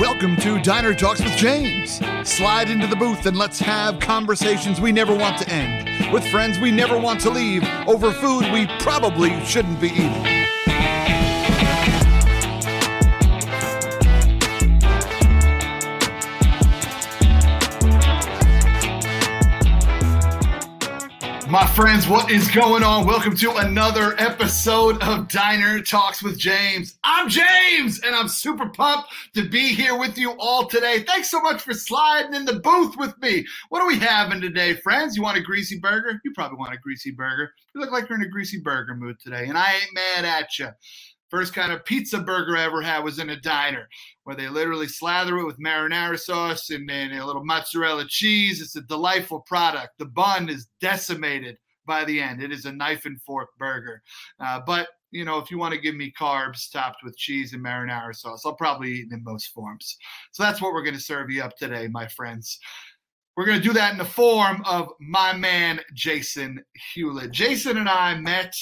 Welcome to Diner Talks with James. Slide into the booth and let's have conversations we never want to end with friends we never want to leave over food we probably shouldn't be eating. My friends, what is going on? Welcome to another episode of Diner Talks with James. I'm James, and I'm super pumped to be here with you all today. Thanks so much for sliding in the booth with me. What are we having today, friends? You want a greasy burger? You probably want a greasy burger. You look like you're in a greasy burger mood today, and I ain't mad at you. First kind of pizza burger I ever had was in a diner where they literally slather it with marinara sauce and then a little mozzarella cheese. It's a delightful product. The bun is decimated by the end. It is a knife and fork burger. Uh, but you know, if you want to give me carbs topped with cheese and marinara sauce, I'll probably eat it in most forms. So that's what we're going to serve you up today, my friends. We're going to do that in the form of my man, Jason Hewlett. Jason and I met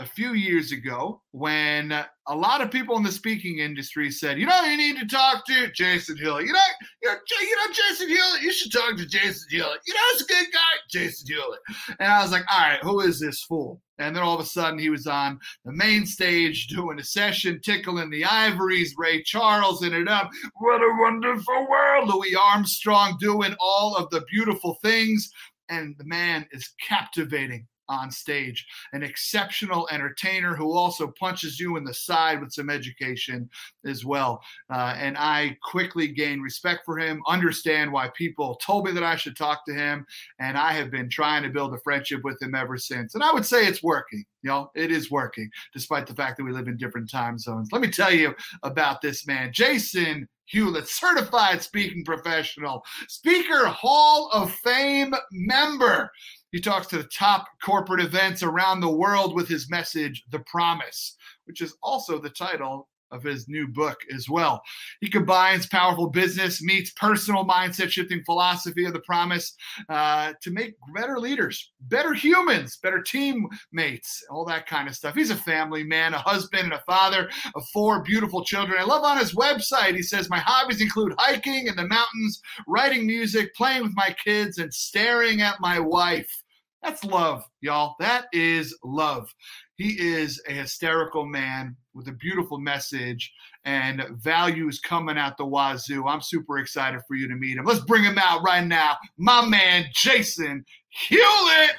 a few years ago when a lot of people in the speaking industry said, you know, you need to talk to Jason Hewlett. You know, you know, you know Jason Hewlett. You should talk to Jason Hewlett. You know, he's a good guy, Jason Hewlett. And I was like, all right, who is this fool? And then all of a sudden, he was on the main stage doing a session, tickling the ivories. Ray Charles in it up. What a wonderful world! Louis Armstrong doing all of the beautiful things, and the man is captivating on stage. An exceptional entertainer who also punches you in the side with some education as well. Uh, and I quickly gained respect for him, understand why people told me that I should talk to him. And I have been trying to build a friendship with him ever since. And I would say it's working. You know, it is working, despite the fact that we live in different time zones. Let me tell you about this man, Jason Hewlett, certified speaking professional, Speaker Hall of Fame member. He talks to the top corporate events around the world with his message, The Promise, which is also the title of his new book as well. He combines powerful business meets personal mindset shifting philosophy of the promise uh, to make better leaders, better humans, better teammates, all that kind of stuff. He's a family man, a husband and a father of four beautiful children. I love on his website, he says, My hobbies include hiking in the mountains, writing music, playing with my kids, and staring at my wife. That's love, y'all. That is love. He is a hysterical man with a beautiful message and values coming out the wazoo. I'm super excited for you to meet him. Let's bring him out right now. My man, Jason Hewlett.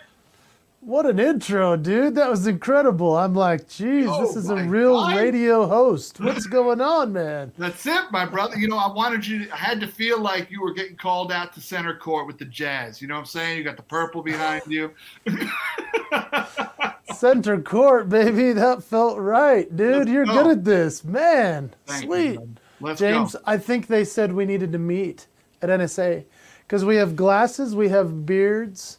What an intro, dude. That was incredible. I'm like, geez, oh this is a real God. radio host. What's going on, man? That's it, my brother. You know, I wanted you to, I had to feel like you were getting called out to center court with the Jazz. You know what I'm saying? You got the purple behind you. center court, baby. That felt right, dude. Let's You're go. good at this. Man, Thank sweet. You, James, go. I think they said we needed to meet at NSA because we have glasses, we have beards,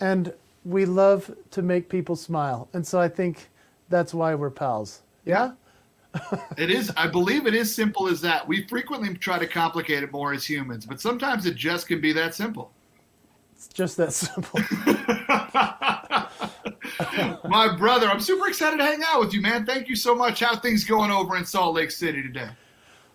and we love to make people smile. And so I think that's why we're pals. Yeah? it is, I believe it is simple as that. We frequently try to complicate it more as humans, but sometimes it just can be that simple. It's just that simple. My brother, I'm super excited to hang out with you, man. Thank you so much. How things going over in Salt Lake City today?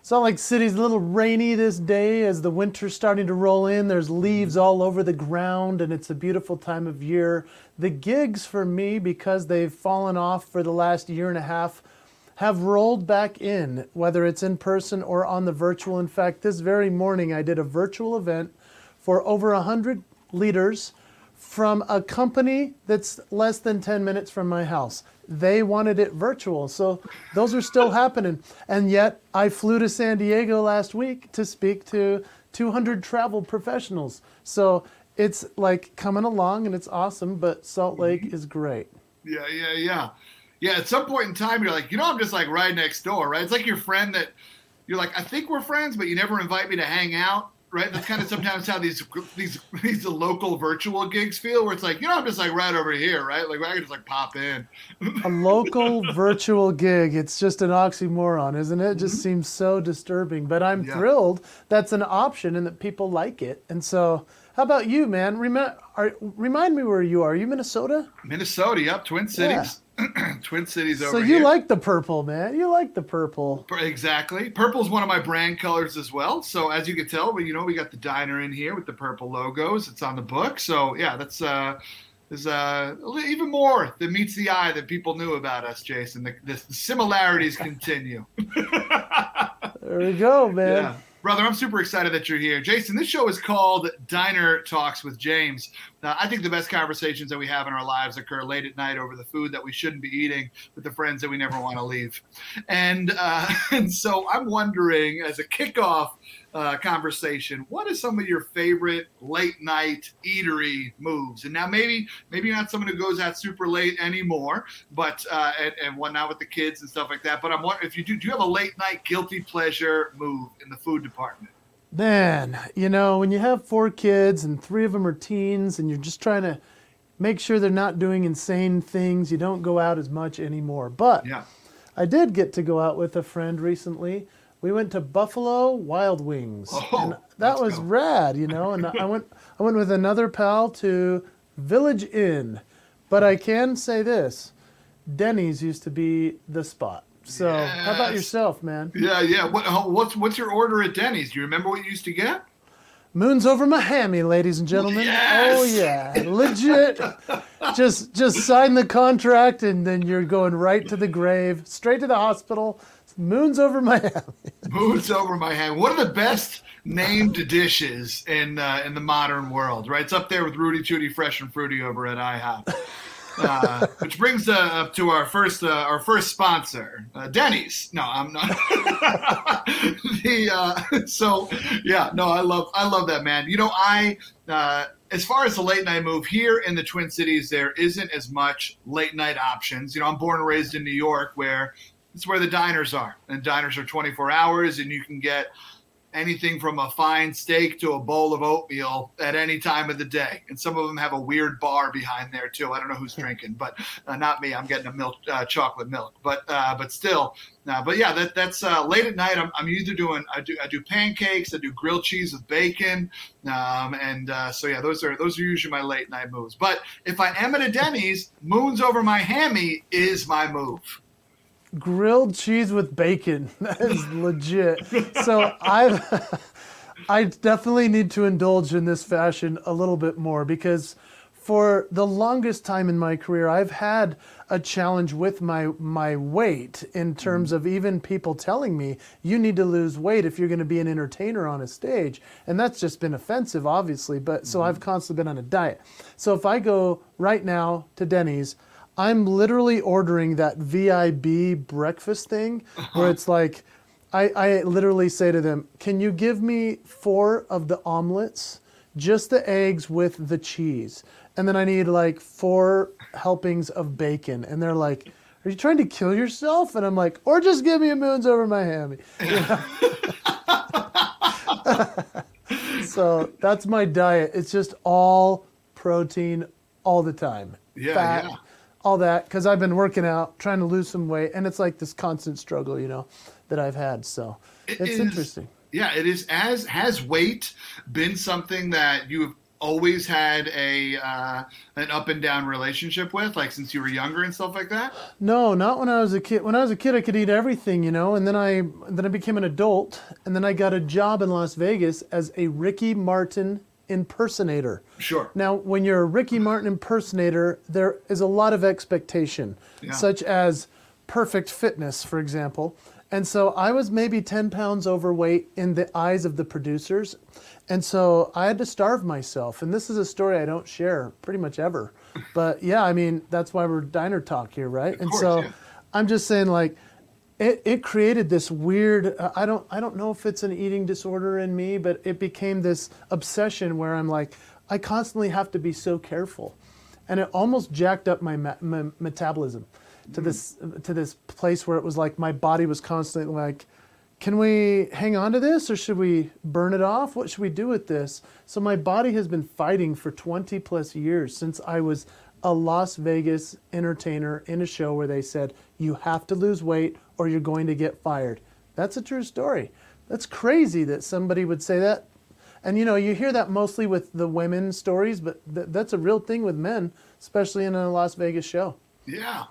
Salt Lake City's a little rainy this day as the winter's starting to roll in. There's leaves mm-hmm. all over the ground, and it's a beautiful time of year. The gigs for me, because they've fallen off for the last year and a half, have rolled back in, whether it's in person or on the virtual. In fact, this very morning I did a virtual event for over 100 leaders from a company that's less than 10 minutes from my house they wanted it virtual. So those are still happening. And yet, I flew to San Diego last week to speak to 200 travel professionals. So it's like coming along and it's awesome, but Salt Lake is great. Yeah, yeah, yeah. Yeah, at some point in time, you're like, you know, I'm just like right next door, right? It's like your friend that you're like, I think we're friends, but you never invite me to hang out right? That's kind of sometimes how these these these local virtual gigs feel, where it's like, you know, I'm just like right over here, right? Like I can just like pop in. a local virtual gig, it's just an oxymoron, isn't it? It just mm-hmm. seems so disturbing. But I'm yeah. thrilled that's an option and that people like it. And so, how about you, man? Remind, are, remind me where you are. Are you Minnesota? Minnesota, yep, Twin Cities. Twin Cities over here. So you here. like the purple, man. You like the purple. Exactly. Purple is one of my brand colors as well. So as you can tell, we you know we got the diner in here with the purple logos. It's on the book. So yeah, that's uh is uh even more that meets the eye that people knew about us, Jason. The, the similarities continue. There we go, man. Yeah. Brother, I'm super excited that you're here. Jason, this show is called Diner Talks with James. Uh, I think the best conversations that we have in our lives occur late at night over the food that we shouldn't be eating with the friends that we never want to leave. And, uh, and so I'm wondering, as a kickoff uh, conversation, what is some of your favorite late night eatery moves? And now maybe maybe not someone who goes out super late anymore, but uh, and, and whatnot with the kids and stuff like that. But I'm wondering if you do, do you have a late night guilty pleasure move in the food department? Man, you know, when you have four kids and three of them are teens and you're just trying to make sure they're not doing insane things, you don't go out as much anymore. But Yeah. I did get to go out with a friend recently. We went to Buffalo Wild Wings. Oh, and that was go. rad, you know. And I went I went with another pal to Village Inn. But I can say this, Denny's used to be the spot. So, how about yourself, man? Yeah, yeah. What, what's what's your order at Denny's? Do you remember what you used to get? Moon's over Miami, ladies and gentlemen. Yes! Oh yeah, legit. just just sign the contract and then you're going right to the grave, straight to the hospital. Moon's over Miami. Moon's over my head. One of the best named dishes in uh, in the modern world, right? It's up there with Rooty Tooty Fresh and Fruity over at IHOP. Uh, which brings uh, up to our first uh, our first sponsor, Denny's. No, I'm not. the so yeah, no, I love I love that man. You know, I as far as the late night move here in the Twin Cities, there isn't as much late night options. You know, I'm born and raised in New York, where it's where the diners are, and diners are 24 hours, and you can get anything from a fine steak to a bowl of oatmeal at any time of the day. And some of them have a weird bar behind there too. I don't know who's drinking, but uh, not me. I'm getting a milk, uh, chocolate milk. But uh, but still, uh, but yeah, that, that's uh, late at night. I'm, I'm either doing I do I do pancakes, I do grilled cheese with bacon, um, and uh, so yeah, those are those are usually my late night moves. But if I am at a Denny's, moons over my hammy is my move. Grilled cheese with bacon. That is legit. So I I definitely need to indulge in this fashion a little bit more because for the longest time in my career I've had a challenge with my my weight in terms mm. of even people telling me you need to lose weight if you're going to be an entertainer on a stage and that's just been offensive obviously but so mm-hmm. I've constantly been on a diet. So if I go right now to Denny's I'm literally ordering that VIB breakfast thing where it's like, I, I literally say to them, Can you give me four of the omelets, just the eggs with the cheese? And then I need like four helpings of bacon. And they're like, Are you trying to kill yourself? And I'm like, Or just give me a moons over my hammy. You know? so that's my diet. It's just all protein all the time. Yeah, Fat, yeah. All that because I've been working out, trying to lose some weight, and it's like this constant struggle, you know, that I've had. So It it's is- interesting. Yeah, it is. As has weight been something that you have always had a uh, an up and down relationship with, like since you were younger and stuff like that? No, not when I was a kid. When I was a kid, I could eat everything, you know. And then I then I became an adult, and then I got a job in Las Vegas as a Ricky Martin impersonator. Sure. Now, when you're a Ricky Martin impersonator, there is a lot of expectation, Yeah. such as perfect fitness, for example. And so I was maybe 10 pounds overweight in the eyes of the producers. And so I had to starve myself. And this is a story I don't share pretty much ever. But yeah, I mean, that's why we're diner talk here, right? and course, so yeah. I'm just saying, like, it, it created this weird uh, i don't i don't know if it's an eating disorder in me but it became this obsession where i'm like i constantly have to be so careful. And it almost jacked up my, my metabolism to this to this place where it was like my body was constantly like can we hang on to this or should we burn it off? What should we do with this? So my body has been fighting for 20 plus years since i was a Las Vegas entertainer in a show where they said, you have to lose weight or you're going to get fired. That's a true story. That's crazy that somebody would say that. And you know, you hear that mostly with the women stories, but th- that's a real thing with men, especially in a Las Vegas show. Yeah.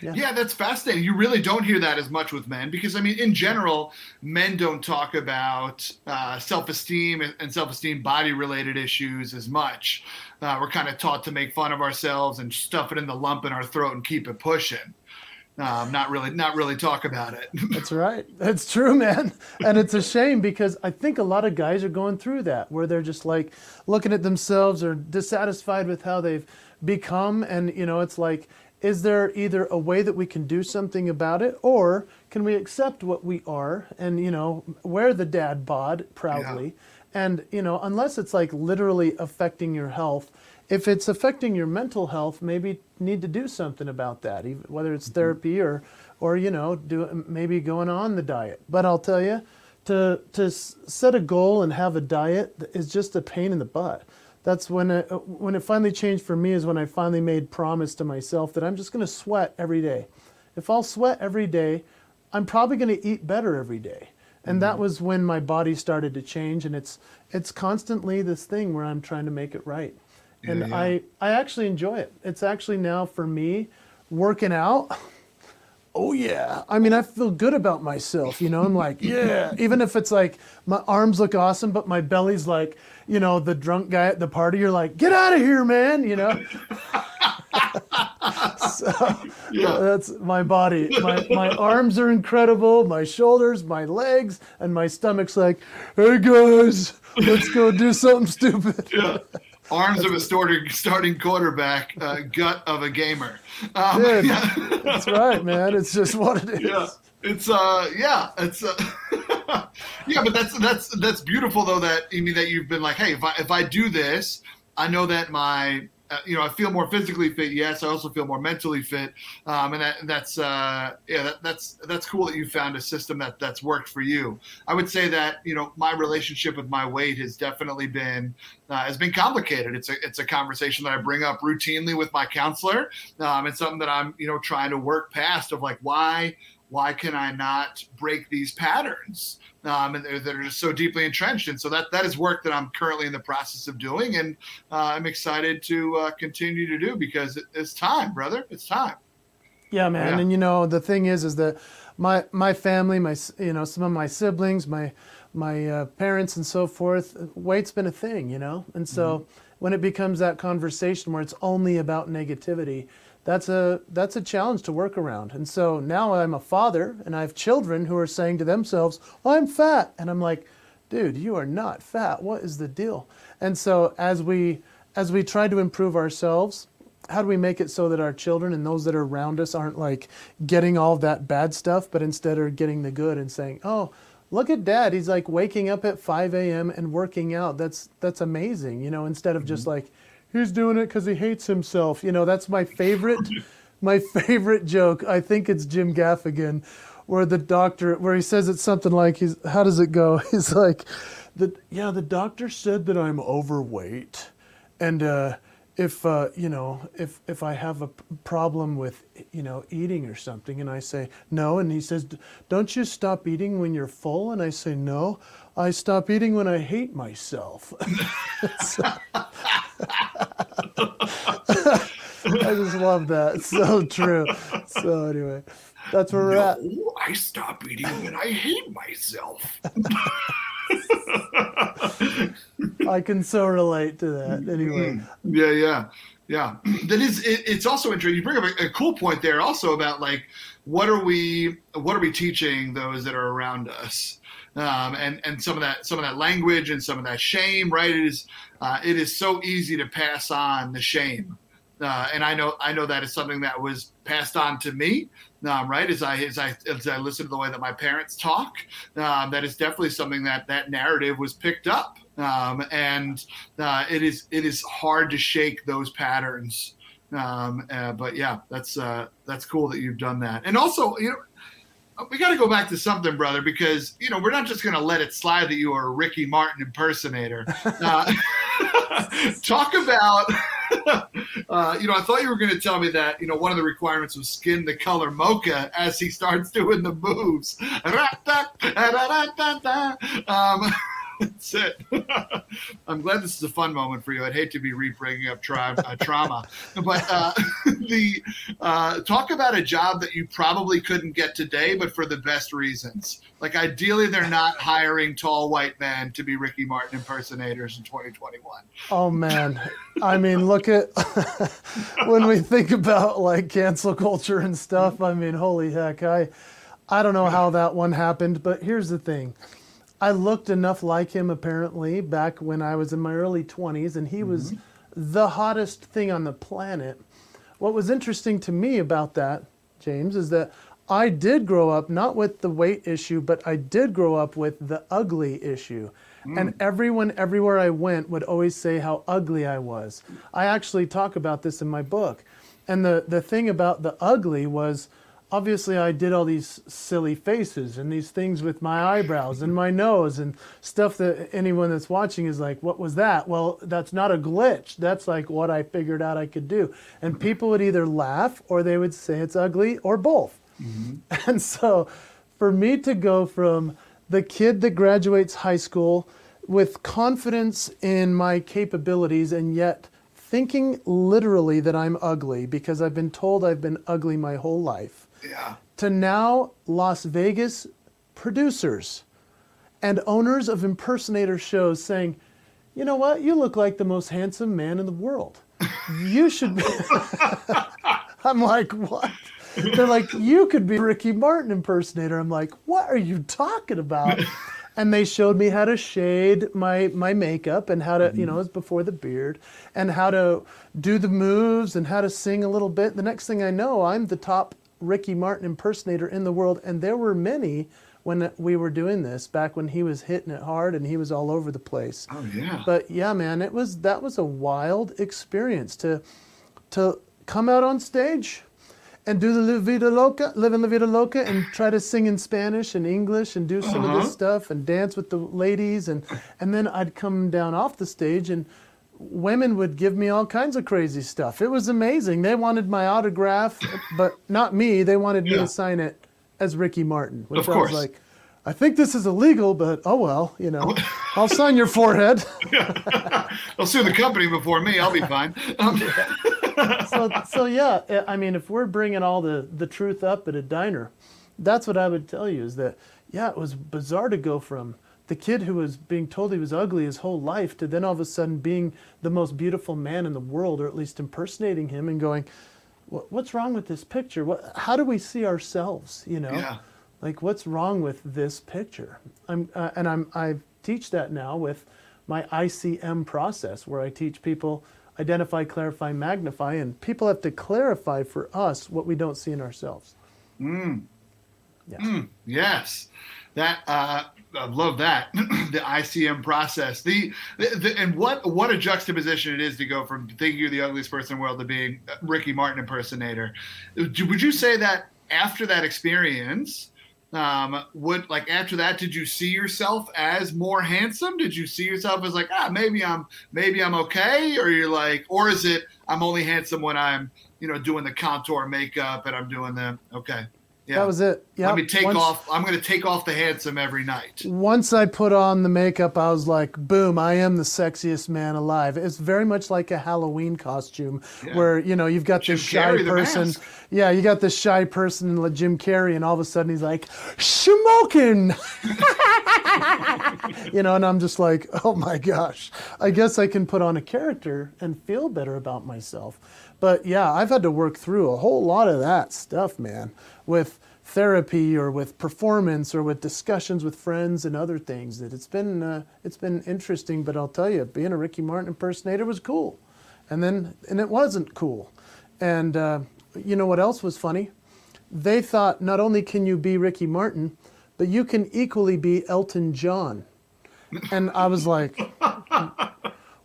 Yeah. yeah. that's fascinating. You really don't hear that as much with men because, I mean, in general, men don't talk about uh, self esteem and self esteem body related issues as much. Uh, we're kind of taught to make fun of ourselves and stuff it in the lump in our throat and keep it pushing. Um, not really, not really talk about it. That's right. That's true, man. And it's a shame because I think a lot of guys are going through that where they're just like looking at themselves or dissatisfied with how they've become. And, you know, it's like, is there either a way that we can do something about it or can we accept what we are and, you know, wear the dad bod proudly? Yeah. And, you know, unless it's like literally affecting your health, if it's affecting your mental health, maybe need to do something about that, whether it's mm-hmm. therapy or, or you know, do maybe going on the diet. But I'll tell you, to to set a goal and have a diet is just a pain in the butt that's when it, when it finally changed for me is when I finally made promise to myself that I'm just going to sweat every day. If I'll sweat every day, I'm probably going to eat better every day. And mm-hmm. that was when my body started to change and it's it's constantly this thing where I'm trying to make it right. Yeah, and yeah. I I actually enjoy it. It's actually now for me working out. Oh yeah. I mean i feel good about myself you know? I'm like yeah. even if it's like my arms look awesome but my belly's like you know the drunk guy at the party you're like get out of here man you know? So yeah. that's my body. My, my arms are incredible. My shoulders my legs and my stomach's like hey guys let's go do something stupid. Yeah arms of a starting starting quarterback, uh, gut of a gamer. Um, yeah. That's right, man. It's just what it is. Yeah, it's uh, yeah, it's uh, yeah, but that's that's that's beautiful though. That I mean that you've been like, hey, if I if I do this, I know that my uh, you know, I feel more physically fit. Yes, I also feel more mentally fit, um, and that, that's uh, yeah, that, that's that's cool that you found a system that that's worked for you. I would say that you know my relationship with my weight has definitely been uh, has been complicated. It's a it's a conversation that I bring up routinely with my counselor. Um, it's something that I'm you know trying to work past of like why why can I not break these patterns? Um, and they're, they're just so deeply entrenched. And so that that is work that I'm currently in the process of doing, and uh, I'm excited to uh, continue to do because it, it's time, brother. It's time. Yeah, man. Yeah. And you know the thing is, is that my my family, my you know some of my siblings, my my uh, parents, and so forth. Weight's been a thing, you know, and so. Mm-hmm. When it becomes that conversation where it's only about negativity, that's a that's a challenge to work around. And so now I'm a father and I have children who are saying to themselves, "I'm fat." And I'm like, "Dude, you are not fat. What is the deal?" And so as we as we try to improve ourselves, how do we make it so that our children and those that are around us aren't like getting all that bad stuff, but instead are getting the good and saying, "Oh, look at dad. He's like waking up at 5 a.m. and working out. That's that's amazing." You know, instead of mm-hmm. just like he's doing it because he hates himself. You know, that's my favorite, my favorite joke. I think it's Jim Gaffigan, where the doctor, where he says it's something like, he's, how does it go? He's like, the, yeah, the doctor said that I'm overweight. And, uh, if uh, you know if if I have a problem with you know eating or something and I say no and he says don't you stop eating when you're full and I say no I stop eating when I hate myself. I just love that. So true. So anyway, that's where we're at. I stop eating when I hate myself. I can so relate to that. Anyway. Yeah, yeah. Yeah, that is. It, it's also interesting. You bring up a, a, cool point there, also about like what are we what are we teaching those that are around us, um, and and some of that some of that language and some of that shame. Right? It is uh, it is so easy to pass on the shame, uh, and I know I know that is something that was passed on to me. Um, right as I as I as I listen to the way that my parents talk, um, that is definitely something that that narrative was picked up, um, and uh, it is it is hard to shake those patterns. Um, uh, but yeah, that's uh, that's cool that you've done that, and also you know we got to go back to something, brother, because you know we're not just going to let it slide that you are a Ricky Martin impersonator. Uh, talk about, uh, you know, I thought you were going to tell me that you know one of the requirements was skin the color mocha as he starts doing the moves. um, That's it. I'm glad this is a fun moment for you. I'd hate to be re-bringing up tra- uh, trauma, but uh, the uh, talk about a job that you probably couldn't get today, but for the best reasons. Like ideally, they're not hiring tall white men to be Ricky Martin impersonators in 2021. Oh man, I mean, look at when we think about like cancel culture and stuff. I mean, holy heck, I I don't know how that one happened, but here's the thing. I looked enough like him apparently back when I was in my early 20s, and he mm-hmm. was the hottest thing on the planet. What was interesting to me about that, James, is that I did grow up not with the weight issue, but I did grow up with the ugly issue. Mm. And everyone, everywhere I went, would always say how ugly I was. I actually talk about this in my book. And the, the thing about the ugly was obviously I did all these silly faces and these things with my eyebrows and my nose and stuff that anyone that's watching is like, what was that? Well, that's not a glitch. That's like what I figured out I could do. And people would either laugh or they would say it's ugly or both. Mm-hmm. And so for me to go from the kid that graduates high school with confidence in my capabilities and yet thinking literally that I'm ugly because I've been told I've been ugly my whole life yeah. to now Las Vegas producers and owners of impersonator shows saying, you know what, you look like the most handsome man in the world. You should be. I'm like, what? They're like, you could be Ricky Martin impersonator. I'm like, what are you talking about? and they showed me how to shade my my makeup and how to you know mm-hmm. it was before the beard and how to do the moves and how to sing a little bit the next thing i know i'm the top Ricky Martin impersonator in the world, and there were many when we were doing this back when he was hitting it hard and he was all over the place. Oh yeah. But yeah, man, it was that was a wild experience to to come out on stage and do the La Vida Loca, live in La Vida Loca, and try to sing in Spanish and English and do some uh-huh. of this uh-huh. stuff and dance with the ladies and and then I'd come down off the stage and women would give me all kinds of crazy stuff. It was amazing. They wanted my autograph, but not me. They wanted me to sign it as Ricky Martin, which of course. I was like, I think this is illegal, but oh well, you know, I'll sign your forehead. I'll sue the company before me. I'll be fine. So, so yeah, eh, I mean, if we're bringing all the the truth up at a diner, that's what I would tell you is that yeah, it was bizarre to go from the kid who was being told he was ugly his whole life to then all of a sudden being the most beautiful man in the world, or at least impersonating him and going, what's wrong with this picture? What, how do we see ourselves? You know, yeah. like what's wrong with this picture? I'm, uh, and I'm, I teach that now with my ICM process where I teach people identify, clarify, magnify, and people have to clarify for us what we don't see in ourselves. Mm. Yes. Mm. Yes. That, uh, I love that the ICM process. The, the, and what what a juxtaposition it is to go from thinking you're the ugliest person in the world to being Ricky Martin impersonator. Would you say that after that experience, um, would like after that, did you see yourself as more handsome? Did you see yourself as like ah maybe I'm maybe I'm okay, or you're like, or is it I'm only handsome when I'm you know doing the contour makeup and I'm doing the okay. Yeah. That was it. Yeah. Let me take once, off. I'm going to take off the handsome every night. Once I put on the makeup, I was like, boom, I am the sexiest man alive. It's very much like a Halloween costume yeah. where, you know, you've got Jim this shy person. Yeah, you got this shy person like Jim Carrey, and all of a sudden he's like, smoking. you know, and I'm just like, oh my gosh. I guess I can put on a character and feel better about myself. But yeah, I've had to work through a whole lot of that stuff, man with therapy or with performance or with discussions with friends and other things that it's been uh, it's been interesting but I'll tell you being a Ricky Martin impersonator was cool and then and it wasn't cool and uh, you know what else was funny they thought not only can you be Ricky Martin but you can equally be Elton John and I was like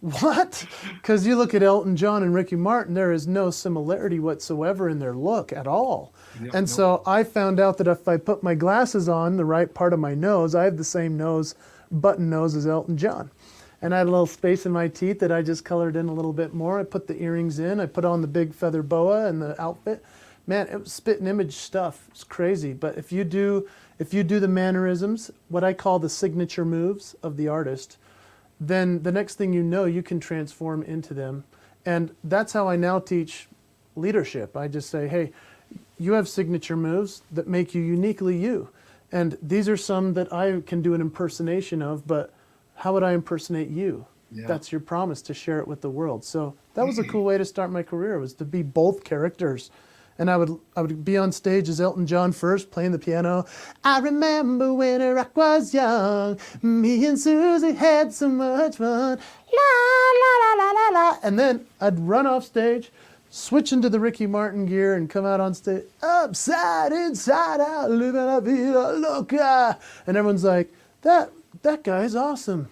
what? Because you look at Elton John and Ricky Martin, there is no similarity whatsoever in their look at all. And so I found out that if I put my glasses on the right part of my nose, I have the same nose, button nose as Elton John. And I had a little space in my teeth that I just colored in a little bit more. I put the earrings in, I put on the big feather boa and the outfit. man, it was spit and image stuff. It's crazy. But if you do if you do the mannerisms, what I call the signature moves of the artist, then the next thing you know, you can transform into them. And that's how I now teach leadership. I just say, hey, you have signature moves that make you uniquely you. And these are some that I can do an impersonation of, but how would I impersonate you? Yeah. That's your promise to share it with the world. So that was a cool way to start my career was to be both characters and I would I would be on stage as Elton John first playing the piano. I remember when I was young, me and Susie had so much fun. La la la la la la. And then I'd run off stage, switch into the Ricky Martin gear, and come out on stage upside, inside out, living la vida loca. And everyone's like, that that guy's awesome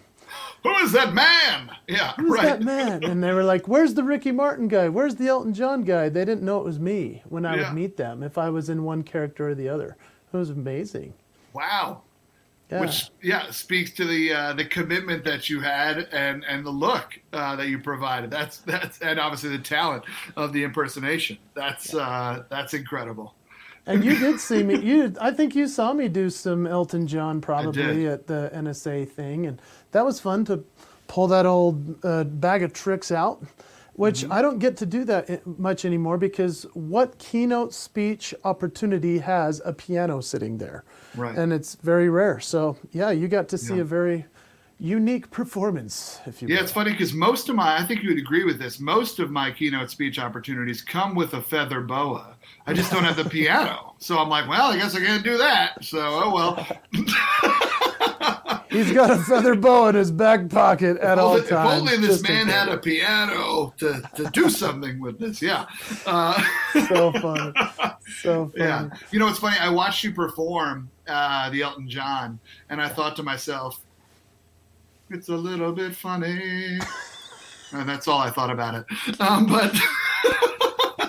who is that man? Yeah, Who's right. that man? And they were like, "Where's the Ricky Martin guy? Where's the Elton John guy?" They didn't know it was me when I yeah. would meet them if I was in one character or the other. It was amazing. Wow. Yeah. Which yeah speaks to the uh, the commitment that you had and and the look uh, that you provided. That's that's and obviously the talent of the impersonation. That's uh, that's incredible. And you did see me. You, I think you saw me do some Elton John probably at the NSA thing, and that was fun to pull that old uh, bag of tricks out. Which mm-hmm. I don't get to do that much anymore because what keynote speech opportunity has a piano sitting there? Right. And it's very rare. So yeah, you got to see yeah. a very unique performance, if you yeah, will. it's funny because most of my, I think you would agree with this, most of my keynote speech opportunities come with a feather boa. I just don't have the piano. So I'm like, well, I guess I can't do that. So, oh well. He's got a feather boa in his back pocket at all times. If only this man had a piano to, to do something with this. Yeah. Uh, so fun. So fun. Yeah. You know, it's funny. I watched you perform uh, the Elton John, and I thought to myself, it's a little bit funny. and that's all I thought about it. Um, but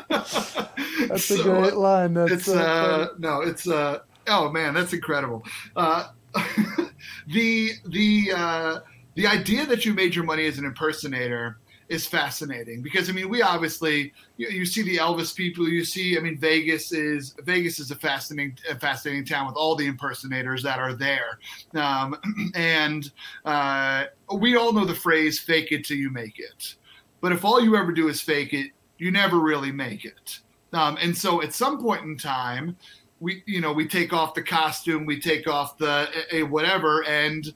that's so, a great line. That's it's uh, no, it's uh, oh man, that's incredible. Uh, the the uh, the idea that you made your money as an impersonator is fascinating because I mean we obviously you, you, see the Elvis people you see I mean Vegas is Vegas is a fascinating a fascinating town with all the impersonators that are there. Um, and uh, we all know the phrase fake it till you make it. But if all you ever do is fake it you never really make it. Um, and so at some point in time we you know we take off the costume we take off the a, whatever and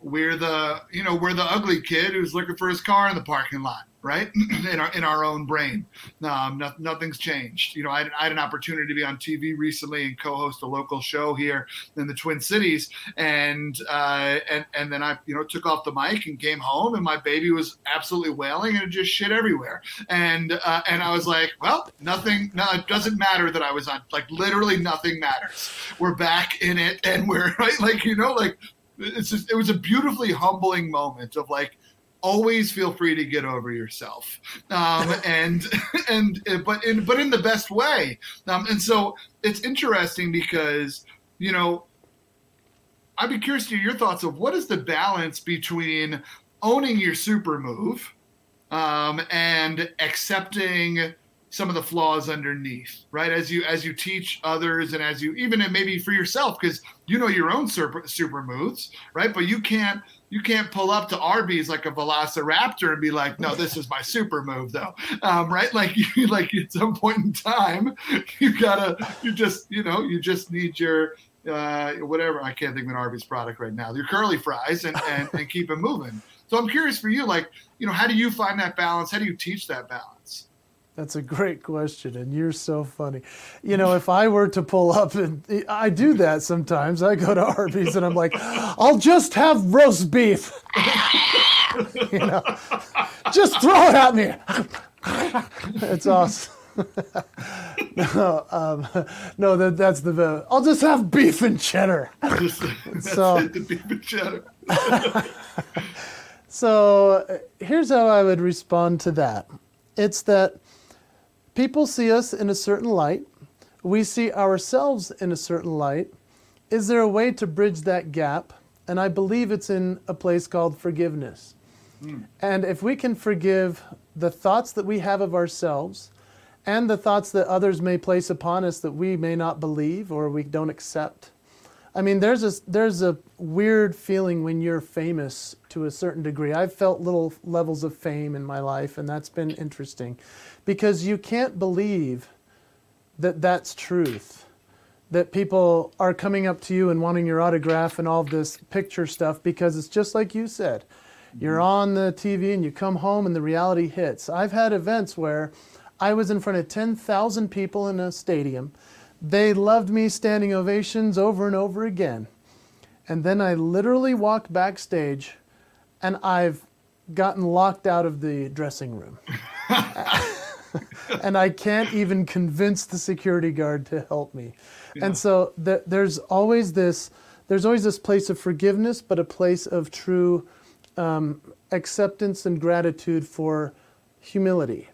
we're the you know we're the ugly kid who's looking for his car in the parking lot right? In our in our own brain. Um, no, nothing's changed. You know I, I, had an opportunity to be on tv recently and co-host a local show here in the twin cities. And uh, and and then i you know took off the mic and came home and my baby was absolutely wailing and just shit everywhere. And uh, and i was like well nothing no it doesn't matter that i was on like literally nothing matters. We're back in it and we're right? Like you know like it's just, it was a beautifully humbling moment of like always feel free to get over yourself. Um, and and but in but in the best way. Um, and so it's interesting because you know i'd be curious to hear your thoughts of what is the balance between owning your super move um, and accepting some of the flaws underneath right? As you as you teach others and as you even maybe for yourself because you know your own super super moves right? But you can't you can't pull up to arby's like a velociraptor and be like no this is my super move though. Um, right? Like like at some point in time you gotta you just you know you just need your uh, whatever. I can't think of an arby's product right now. Your curly fries and, and, and keep it moving. So i'm curious for you like you know how do you find that balance? How do you teach that balance that's a great question, and you're so funny. You know, if I were to pull up, and I do that sometimes, I go to Arby's and I'm like, I'll just have roast beef. you know, just throw it at me. it's awesome. no, um, no, that, that's the. I'll just have beef and cheddar. so it, the beef and cheddar. so here's how I would respond to that. It's that people see us in a certain light. We see ourselves in a certain light. Is there a way to bridge that gap? And I believe it's in a place called forgiveness. Mm. And if we can forgive the thoughts that we have of ourselves and the thoughts that others may place upon us that we may not believe or we don't accept. I mean, there's a, there's a weird feeling when you're famous to a certain degree. I've felt little levels of fame in my life, and that's been interesting because you can't believe that that's truth. That people are coming up to you and wanting your autograph and all this picture stuff because it's just like you said. You're mm-hmm. on the TV and you come home and the reality hits. I've had events where I was in front of 10,000 people in a stadium. They loved me, standing ovations over and over again. And then I literally walked backstage and I've gotten locked out of the dressing room. and I can't even convince the security guard to help me. Yeah. And so th- there's always this there's always this place of forgiveness, but a place of true um, acceptance and gratitude for humility.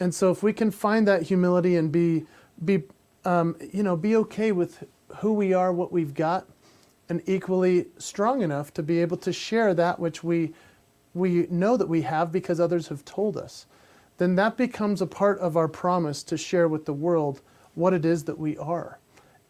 And so if we can find that humility and be be um, you know be okay with who we are, what we've got, and equally strong enough to be able to share that which we we know that we have because others have told us, then that becomes a part of our promise to share with the world what it is that we are.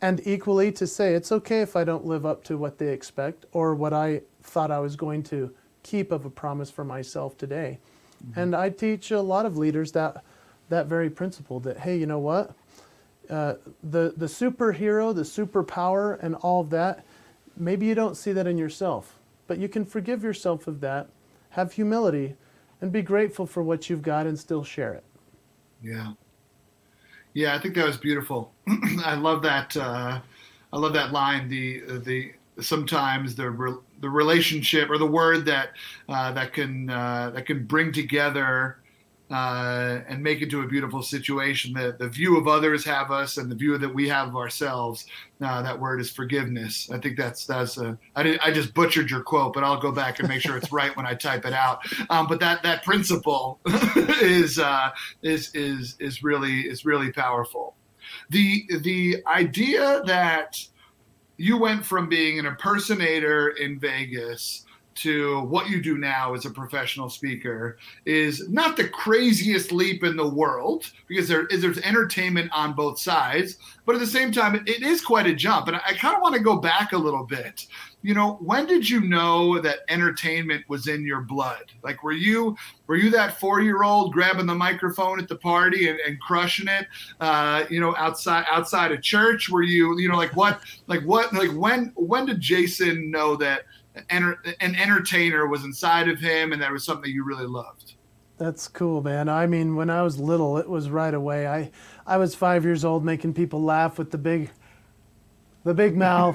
And equally to say it's okay if I don't live up to what they expect or what I thought I was going to keep of a promise for myself today. Mm-hmm. And I teach a lot of leaders that that very principle that hey, you know what? Uh, the the superhero, the superpower, and all of that. Maybe you don't see that in yourself, but you can forgive yourself of that, have humility, and be grateful for what you've got, and still share it. Yeah, yeah, I think that was beautiful. I love that. Uh, I love that line. The the sometimes the re- the relationship or the word that uh, that can uh, that can bring together uh, and make it to a beautiful situation. The, the view of others have us and the view that we have of ourselves. Uh, that word is forgiveness. I think that's that's a. I did, I just butchered your quote, but I'll go back and make sure it's right when I type it out. Um, but that that principle is uh, is is is really is really powerful. The the idea that you went from being an impersonator in Vegas to what you do now as a professional speaker is not the craziest leap in the world because there is there's entertainment on both sides, but at the same time, it is quite a jump. And I, kind of want to go back a little bit. You know, when did you know that entertainment was in your blood? Like, were you were you that four year old grabbing the microphone at the party and, and crushing it? Uh, you know, outside outside of church, were you you know like what like what like when when did Jason know that enter, an entertainer was inside of him and that was something you really loved. That's cool, man. I mean, when I was little, it was right away. I, I was five years old making people laugh with the big, the big mouth,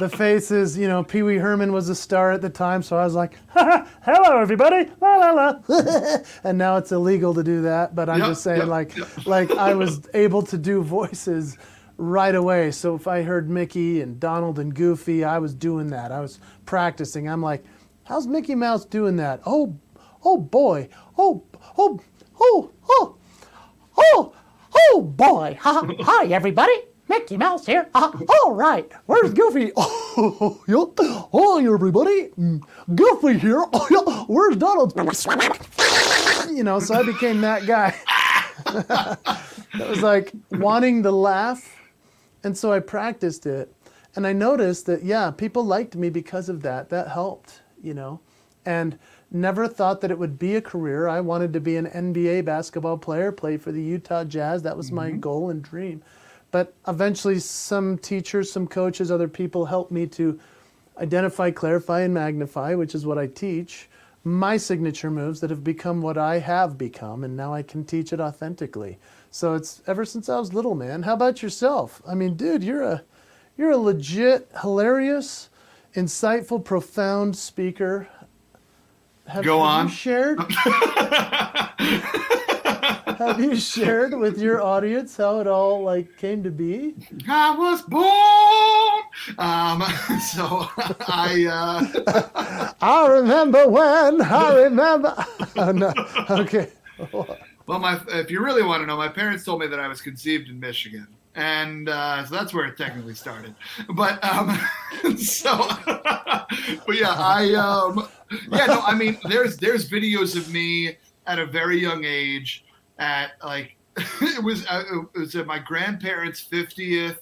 the faces. You know, Pee Wee Herman was a star at the time, so I was like, "Hello, everybody!" La la la. and now it's illegal to do that, but I'm yep, just saying, yep, like, yep. like I was able to do voices right away. So if I heard Mickey and Donald and Goofy, I was doing that. I was practicing. I'm like, how's Mickey Mouse doing that? Oh, oh boy. Oh, oh, oh, oh, oh, oh boy. Hi, everybody. Mickey Mouse here. Uh, all right. Where's Goofy? Oh, yeah. Hi, everybody. Mm, Goofy here. Oh, yeah. Where's Donald? You know, so I became that guy. that was like wanting to laugh and so I practiced it. And I noticed that, yeah, people liked me because of that. That helped, you know. And never thought that it would be a career. I wanted to be an NBA basketball player, play for the Utah Jazz. That was mm-hmm. my goal and dream. But eventually, some teachers, some coaches, other people helped me to identify, clarify, and magnify, which is what I teach, my signature moves that have become what I have become. And now I can teach it authentically. So it's ever since I was little, man. How about yourself? I mean, dude, you're a you're a legit, hilarious, insightful, profound speaker. Have, Go have on. You shared. have you shared with your audience how it all like came to be? I was born. Um, so I. Uh... I remember when. I remember. oh, no. Okay. Well, my if you really want to know, my parents told me that I was conceived in Michigan, and uh, so that's where it technically started. But um, so, but yeah, I um, yeah, no, I mean, there's there's videos of me at a very young age at like it was uh, it was at my grandparents' fiftieth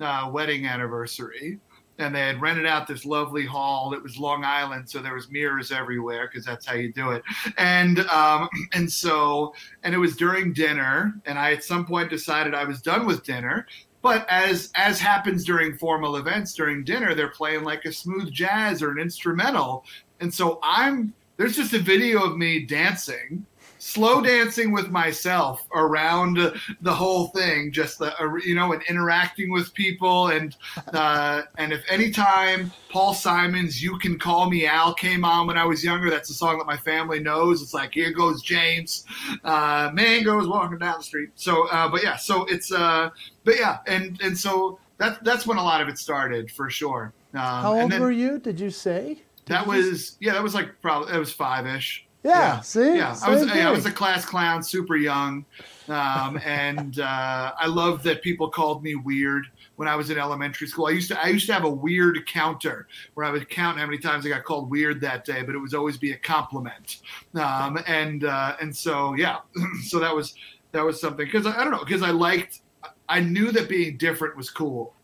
uh, wedding anniversary, and they had rented out this lovely hall. It was Long Island, so there was mirrors everywhere because that's how you do it. And um, and so and it was during dinner, and I at some point decided I was done with dinner. But as as happens during formal events during dinner, they're playing like a smooth jazz or an instrumental, and so I'm there's just a video of me dancing slow dancing with myself around the whole thing, just the, you know, and interacting with people. And, uh, and if anytime Paul Simon's You Can Call Me Al came on when I was younger, that's a song that my family knows. It's like, here goes James, uh, man goes walking down the street. So, uh, but yeah, so it's, uh, but yeah. And, and so that, that's when a lot of it started for sure. Um, How old then, were you? Did you say? Did that you was, yeah, that was like probably, that was five ish. Yeah, see, yeah, I was, yeah, I was a class clown, super young, um, and uh, I love that people called me weird when I was in elementary school. I used to I used to have a weird counter where I would count how many times I got called weird that day, but it was always be a compliment. Um, and uh, and so yeah, so that was that was something because I, I don't know because I liked I knew that being different was cool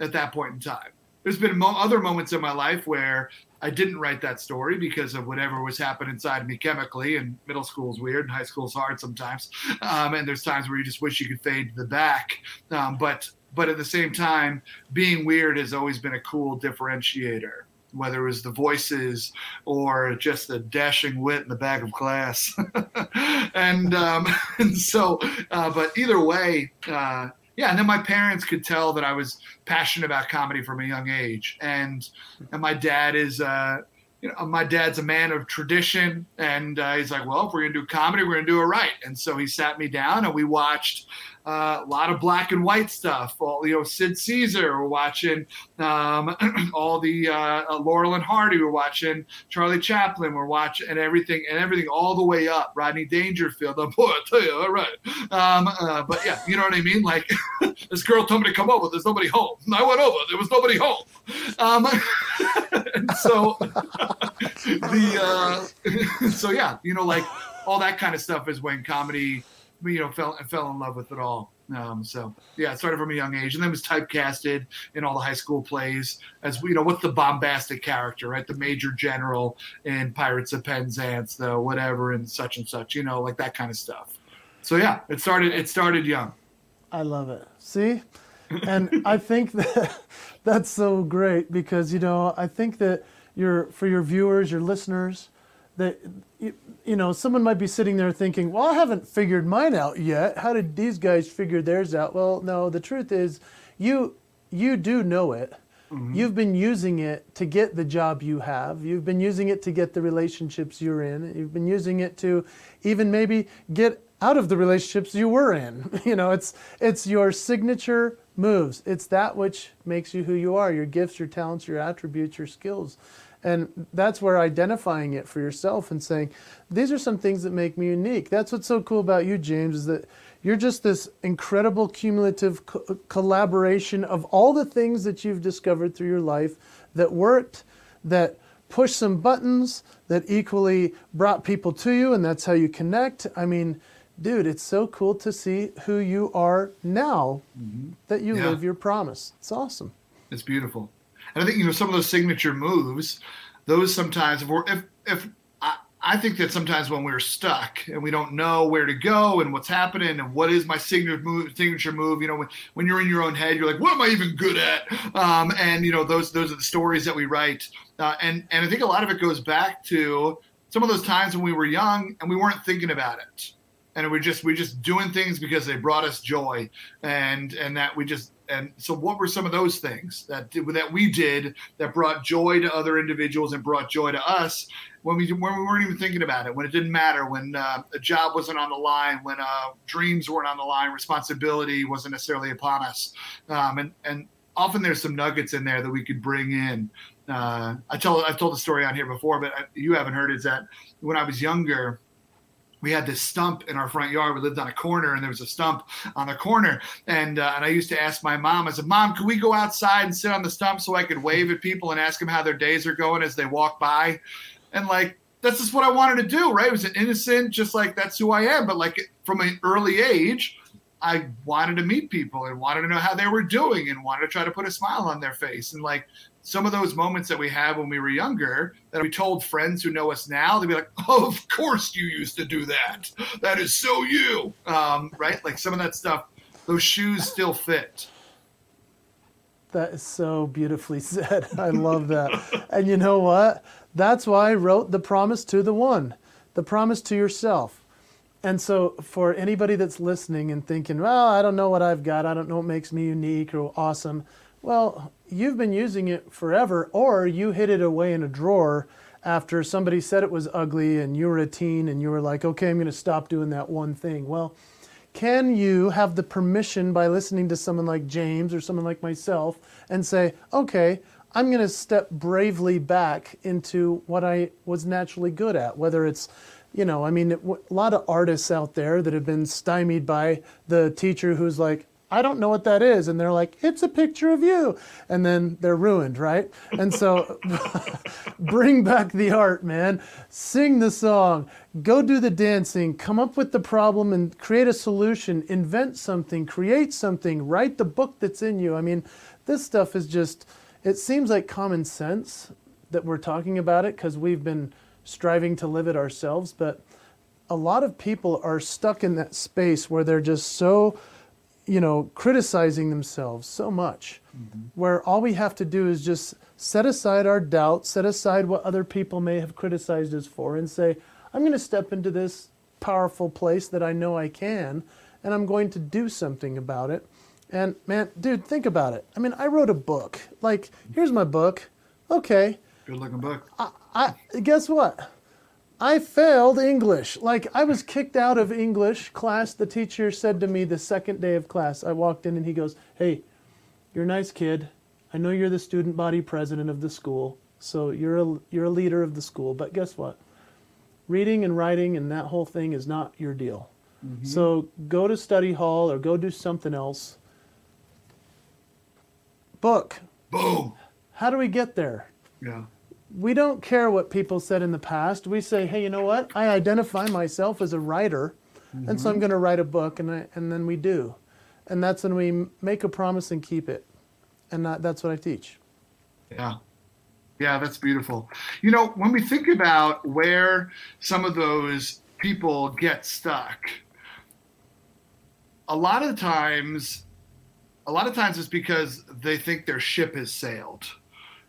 at that point in time. There's been mo- other moments in my life where I didn't write that story because of whatever was happening inside me chemically. And middle school is weird, and high school is hard sometimes. Um, and there's times where you just wish you could fade to the back. Um, but but at the same time, being weird has always been a cool differentiator. Whether it was the voices or just the dashing wit in the back of class, and um, and so, uh, but either way, uh, yeah, and then my parents could tell that I was passionate about comedy from a young age, and and my dad is, uh, you know, my dad's a man of tradition, and uh, he's like, well, if we're gonna do comedy, we're gonna do it right, and so he sat me down and we watched uh, a lot of black and white stuff. All you know, Sid Caesar. We're watching um, all the uh, uh, Laurel and Hardy. We're watching Charlie Chaplin. We're watching and everything and everything all the way up. Rodney Dangerfield. Oh, boy, I tell you, all right. Um, uh, but yeah, you know what I mean. Like this girl told me to come over. There's nobody home. I went over. There was nobody home. Um, so the uh, so yeah, you know, like all that kind of stuff is when comedy you know fell fell in love with it all. Um, so yeah, it started from a young age, and then was typecasted in all the high school plays as you know what's the bombastic character, right? The major general in Pirates of Penzance, the whatever, and such and such, you know, like that kind of stuff. So yeah, it started it started young. I love it. See, and I think that that's so great because you know I think that your for your viewers, your listeners, that you, you know someone might be sitting there thinking well i haven't figured mine out yet. How did these guys figure theirs out? Well no the truth is you you do know it. Mm-hmm. you've been using it to get the job you have. You've been using it to get the relationships you're in. You've been using it to even maybe get out of the relationships you were in. You know it's it's your signature moves. It's that which makes you who you are your gifts your talents your attributes your skills and that's where identifying it for yourself and saying, these are some things that make me unique. That's what's so cool about you, James, is that you're just this incredible cumulative co- collaboration of all the things that you've discovered through your life that worked, that pushed some buttons, that equally brought people to you, and that's how you connect. I mean, dude, it's so cool to see who you are now mm-hmm. that you yeah. live your promise. It's awesome. It's beautiful. And I think you know some of those signature moves, those sometimes if we're if if I, I think that sometimes when we're stuck and we don't know where to go and what's happening and what is my signature move, signature move, you know, when, when you're in your own head, you're like, what am I even good at? Um, and you know, those those are the stories that we write. Uh, and and I think a lot of it goes back to some of those times when we were young and we weren't thinking about it and we're just we're just doing things because they brought us joy and and that we just and so what were some of those things that that we did that brought joy to other individuals and brought joy to us when we when we weren't even thinking about it when it didn't matter when uh, a job wasn't on the line when uh, dreams weren't on the line responsibility wasn't necessarily upon us. Um, and and often there's some nuggets in there that we could bring in. Uh, I tell I've told the story on here before but you haven't heard it, is that when I was younger we had this stump in our front yard. We lived on a corner, and there was a stump on the corner. And uh, and I used to ask my mom, I said, "Mom, can we go outside and sit on the stump so I could wave at people and ask them how their days are going as they walk by?" And like that's just what I wanted to do, right? It was an innocent, just like that's who I am. But like from an early age, I wanted to meet people and wanted to know how they were doing and wanted to try to put a smile on their face. And like some of those moments that we had when we were younger that we told friends who know us now, they'd be like, oh, of course you used to do that. That is so you. Um, right? Like some of that stuff, those shoes still fit. That is so beautifully said. I love that. and you know what? That's why I wrote the promise to the one, the promise to yourself. And so, for anybody that's listening and thinking, well, I don't know what I've got, I don't know what makes me unique or awesome, well, you've been using it forever, or you hid it away in a drawer after somebody said it was ugly and you were a teen and you were like, okay, I'm going to stop doing that one thing. Well, can you have the permission by listening to someone like James or someone like myself and say, okay, I'm going to step bravely back into what I was naturally good at, whether it's you know, I mean, a lot of artists out there that have been stymied by the teacher who's like, I don't know what that is. And they're like, it's a picture of you. And then they're ruined, right? And so bring back the art, man. Sing the song, go do the dancing, come up with the problem and create a solution, invent something, create something, write the book that's in you. I mean, this stuff is just, it seems like common sense that we're talking about it because we've been striving to live it ourselves, but a lot of people are stuck in that space where they're just so, you know, criticizing themselves so much, mm-hmm. where all we have to do is just set aside our doubts, set aside what other people may have criticized us for, and say, I'm going to step into this powerful place that I know I can, and I'm going to do something about it. And man, dude, think about it. I mean, I wrote a book. Like, here's my book. Okay. Good looking book. I, I guess what? I failed English. Like I was kicked out of English class. The teacher said to me the second day of class, I walked in and he goes, "Hey, you're a nice kid. I know you're the student body president of the school, so you're a you're a leader of the school, but guess what? Reading and writing and that whole thing is not your deal. Mm-hmm. So go to study hall or go do something else. Book. Boom. How do we get there? Yeah we don't care what people said in the past. We say, hey, you know what? I identify myself as a writer, mm-hmm. and so I'm mm-hmm. going to write a book, and, I, and then we do. And that's when we make a promise and keep it. And that, that's what I teach. Yeah. Yeah, that's beautiful. You know, when we think about where some of those people get stuck, a lot of times, a lot of times it's because they think their ship has sailed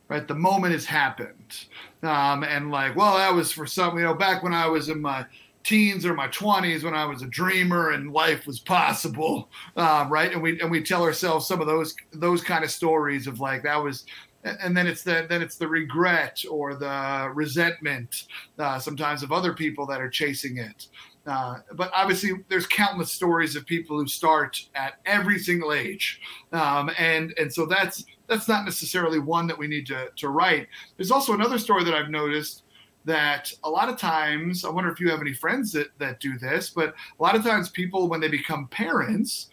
right? The moment has happened. Um, and like, well, that was for some, you know, back when I was in my teens or my 20s when I was a dreamer and life was possible, um, right? And we and we tell ourselves some of those those kind of stories of like that was, and then it's the then it's the regret or the resentment uh, sometimes of other people that are chasing it. Uh, but obviously, there's countless stories of people who start at every single age, um, and and so that's that's not necessarily one that we need to to write. There's also another story that I've noticed that a lot of times, I wonder if you have any friends that that do this, but a lot of times people when they become parents,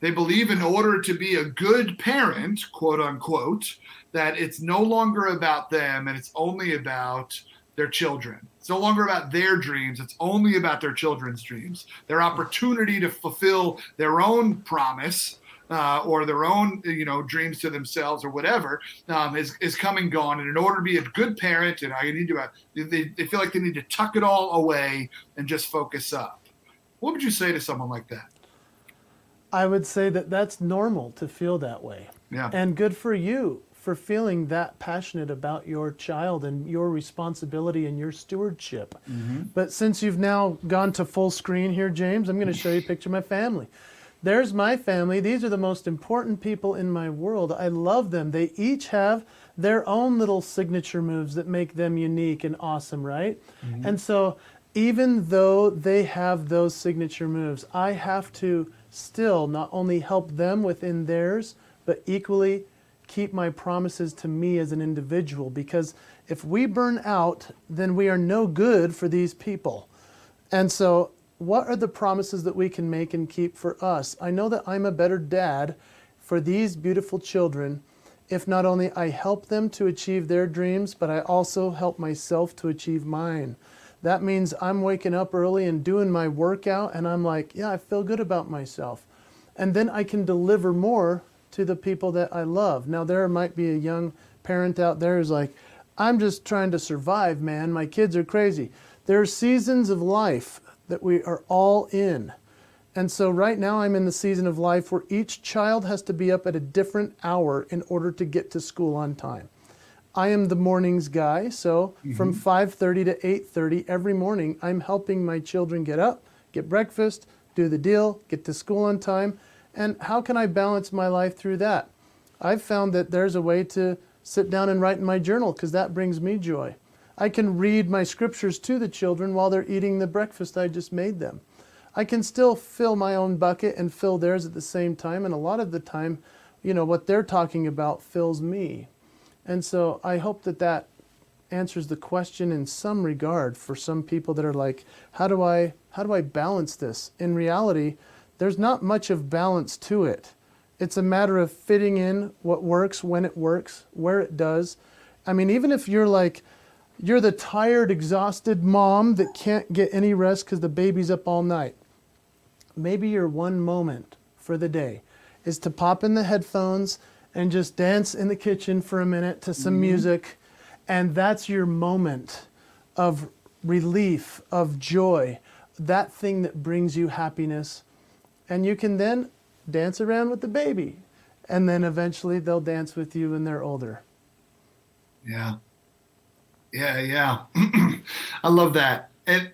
they believe in order to be a good parent, quote unquote, that it's no longer about them and it's only about their children. It's no longer about their dreams. It's only about their children's dreams. Their opportunity to fulfill their own promise uh, or their own, you know, dreams to themselves or whatever um, is, is coming gone. And in order to be a good parent, and I need to, uh, they, they feel like they need to tuck it all away and just focus up. What would you say to someone like that? I would say that that's normal to feel that way. Yeah. And good for you for feeling that passionate about your child and your responsibility and your stewardship. Mm-hmm. But since you've now gone to full screen here, James, I'm going to show you a picture of my family. There's my family. These are the most important people in my world. I love them. They each have their own little signature moves that make them unique and awesome, right? Mm-hmm. And so, even though they have those signature moves, I have to still not only help them within theirs, but equally keep my promises to me as an individual because if we burn out, then we are no good for these people. And so, what are the promises that we can make and keep for us? I know that I'm a better dad for these beautiful children if not only I help them to achieve their dreams, but I also help myself to achieve mine. That means I'm waking up early and doing my workout, and I'm like, yeah, I feel good about myself. And then I can deliver more to the people that I love. Now, there might be a young parent out there who's like, I'm just trying to survive, man. My kids are crazy. There are seasons of life that we are all in. And so right now I'm in the season of life where each child has to be up at a different hour in order to get to school on time. I am the mornings guy, so mm-hmm. from 5:30 to 8:30 every morning I'm helping my children get up, get breakfast, do the deal, get to school on time. And how can I balance my life through that? I've found that there's a way to sit down and write in my journal because that brings me joy. I can read my scriptures to the children while they're eating the breakfast I just made them. I can still fill my own bucket and fill theirs at the same time. And a lot of the time, you know, what they're talking about fills me. And so I hope that that answers the question in some regard for some people that are like, how do I, how do I balance this? In reality, there's not much of balance to it. It's a matter of fitting in what works, when it works, where it does. I mean, even if you're like, you're the tired, exhausted mom that can't get any rest because the baby's up all night maybe your one moment for the day is to pop in the headphones and just dance in the kitchen for a minute to some mm-hmm. music. And that's your moment of relief, of joy, that thing that brings you happiness. And you can then dance around with the baby. And then eventually they'll dance with you when they're older. Yeah. Yeah, yeah. I love that. And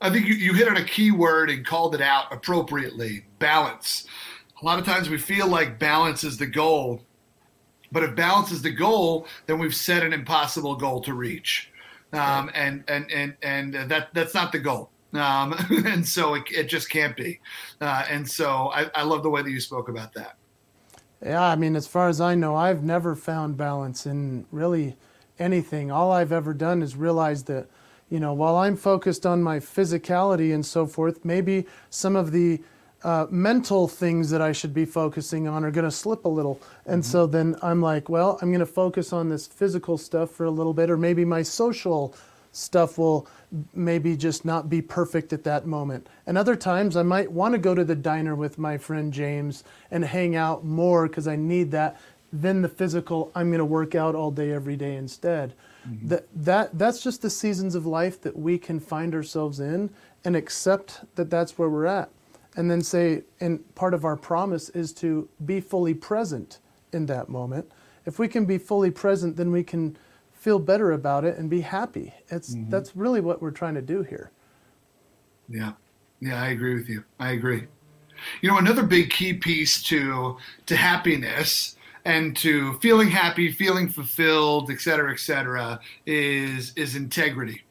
I think you, you hit on a key word and called it out appropriately balance. A lot of times we feel like balance is the goal, but if balance is the goal, then we've set an impossible goal to reach. Um, and, and, and, and that, that's not the goal. Um, and so it, it, just can't be. Uh, and so I, I love the way that you spoke about that. Yeah, I mean, as far as I know, I've never found balance in really anything. All I've ever done is realize that you know, while I'm focused on my physicality and so forth, maybe some of the uh, mental things that I should be focusing on are going to slip a little. And mm-hmm. so then I'm like, well, I'm going to focus on this physical stuff for a little bit, or maybe my social stuff will maybe just not be perfect at that moment. And other times I might want to go to the diner with my friend James and hang out more because I need that. Then the physical, I'm going to work out all day, every day instead. Mm-hmm. That, that, that's just the seasons of life that we can find ourselves in and accept that that's where we're at. And then say, and part of our promise is to be fully present in that moment. If we can be fully present, then we can feel better about it and be happy. It's, mm-hmm. That's really what we're trying to do here. Yeah. Yeah, I agree with you. I agree. You know, another big key piece to to happiness and to feeling happy, feeling fulfilled, et cetera, et cetera, is is integrity.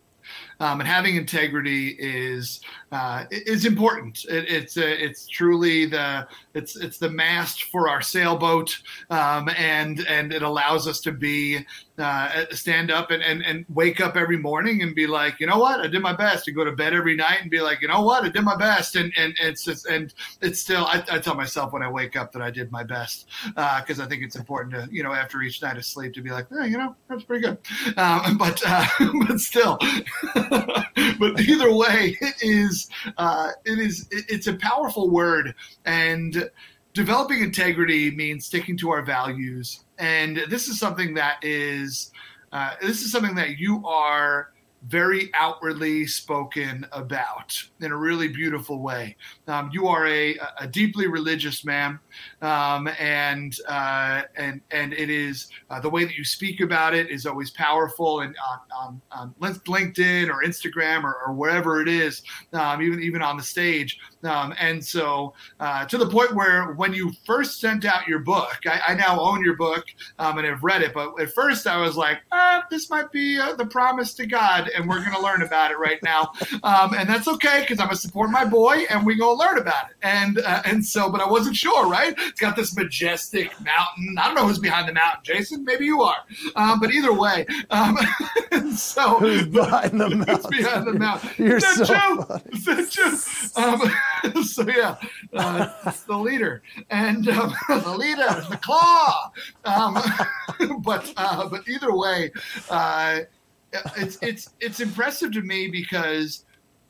Um, and having integrity is uh, is important. It, it's uh, it's truly the it's it's the mast for our sailboat, um, and and it allows us to be uh, stand up and, and and wake up every morning and be like, you know what, I did my best. To go to bed every night and be like, you know what, I did my best. And and, and it's just and it's still I, I, tell myself when I wake up that I did my best because uh, I think it's important to you know after each night of sleep to be like, eh, you know, that's pretty good. Um, but uh, but still, but either way, it is uh, it is it, it's a powerful word and developing integrity means sticking to our values and this is something that is uh, this is something that you are very outwardly spoken about in a really beautiful way. Um, you are a, a, deeply religious man, um, and uh, and and it is uh, the way that you speak about it is always powerful. And on, on, on LinkedIn or Instagram or, or wherever it is, um, even even on the stage. Um, and so uh, to the point where when you first sent out your book, I, I now own your book um, and have read it. But at first I was like, ah, this might be uh, the promise to God and we're going to learn about it right now. Um, and that's okay because I'm going to support my boy and we go learn about it. And uh, and so, but I wasn't sure, right? It's got this majestic mountain. I don't know who's behind the mountain, Jason. Maybe you are. Um, but either way, um, so who's behind the mountain? Who's behind the mountain? You're so funny. Um, so yeah, uh, it's the leader and um, the leader, the claw. Um, but uh, but either way, uh, it's it's it's impressive to me because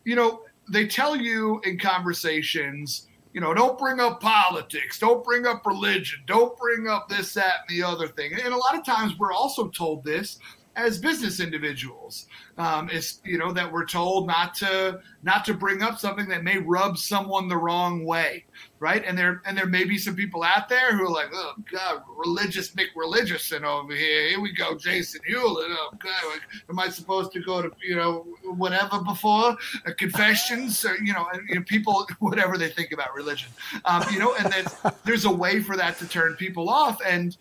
you know they tell you in conversations you know, don't bring up politics, don't bring up religion, don't bring up this, that, and the other thing. And a lot of times we're also told this as business individuals. Um, is you know that we're told not to not to bring up something that may rub someone the wrong way, right? And there and there may be some people out there who are like, oh God, religious Mick Religiousson over here. Here we go, Jason Hewlett. Oh God, like, am I supposed to go to you know whatever before uh, confessions or you know, and, you know people whatever they think about religion, um, you know, and then there's a way for that to turn people off. And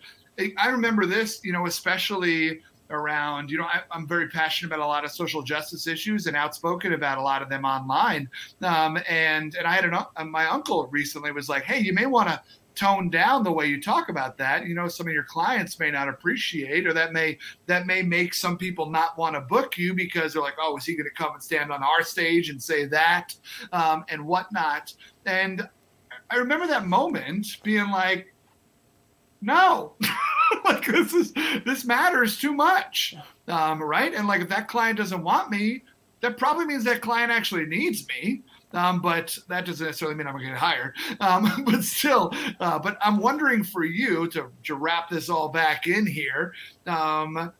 I remember this, you know, especially around you know I, am very passionate about a lot of social justice issues and outspoken about a lot of them online. Um, and and i had an uh, my uncle recently was like hey you may want to tone down the way you talk about that. You know some of your clients may not appreciate or that may that may make some people not want to book you because they're like oh is he going to come and stand on our stage and say that um, and whatnot and i remember that moment being like no. Like this is this matters too much. Um, right? And like if that client doesn't want me that probably means that client actually needs me. Um, but that doesn't necessarily mean I'm going to get hired. Um, but still, uh, but I'm wondering for you to, to wrap this all back in here, um,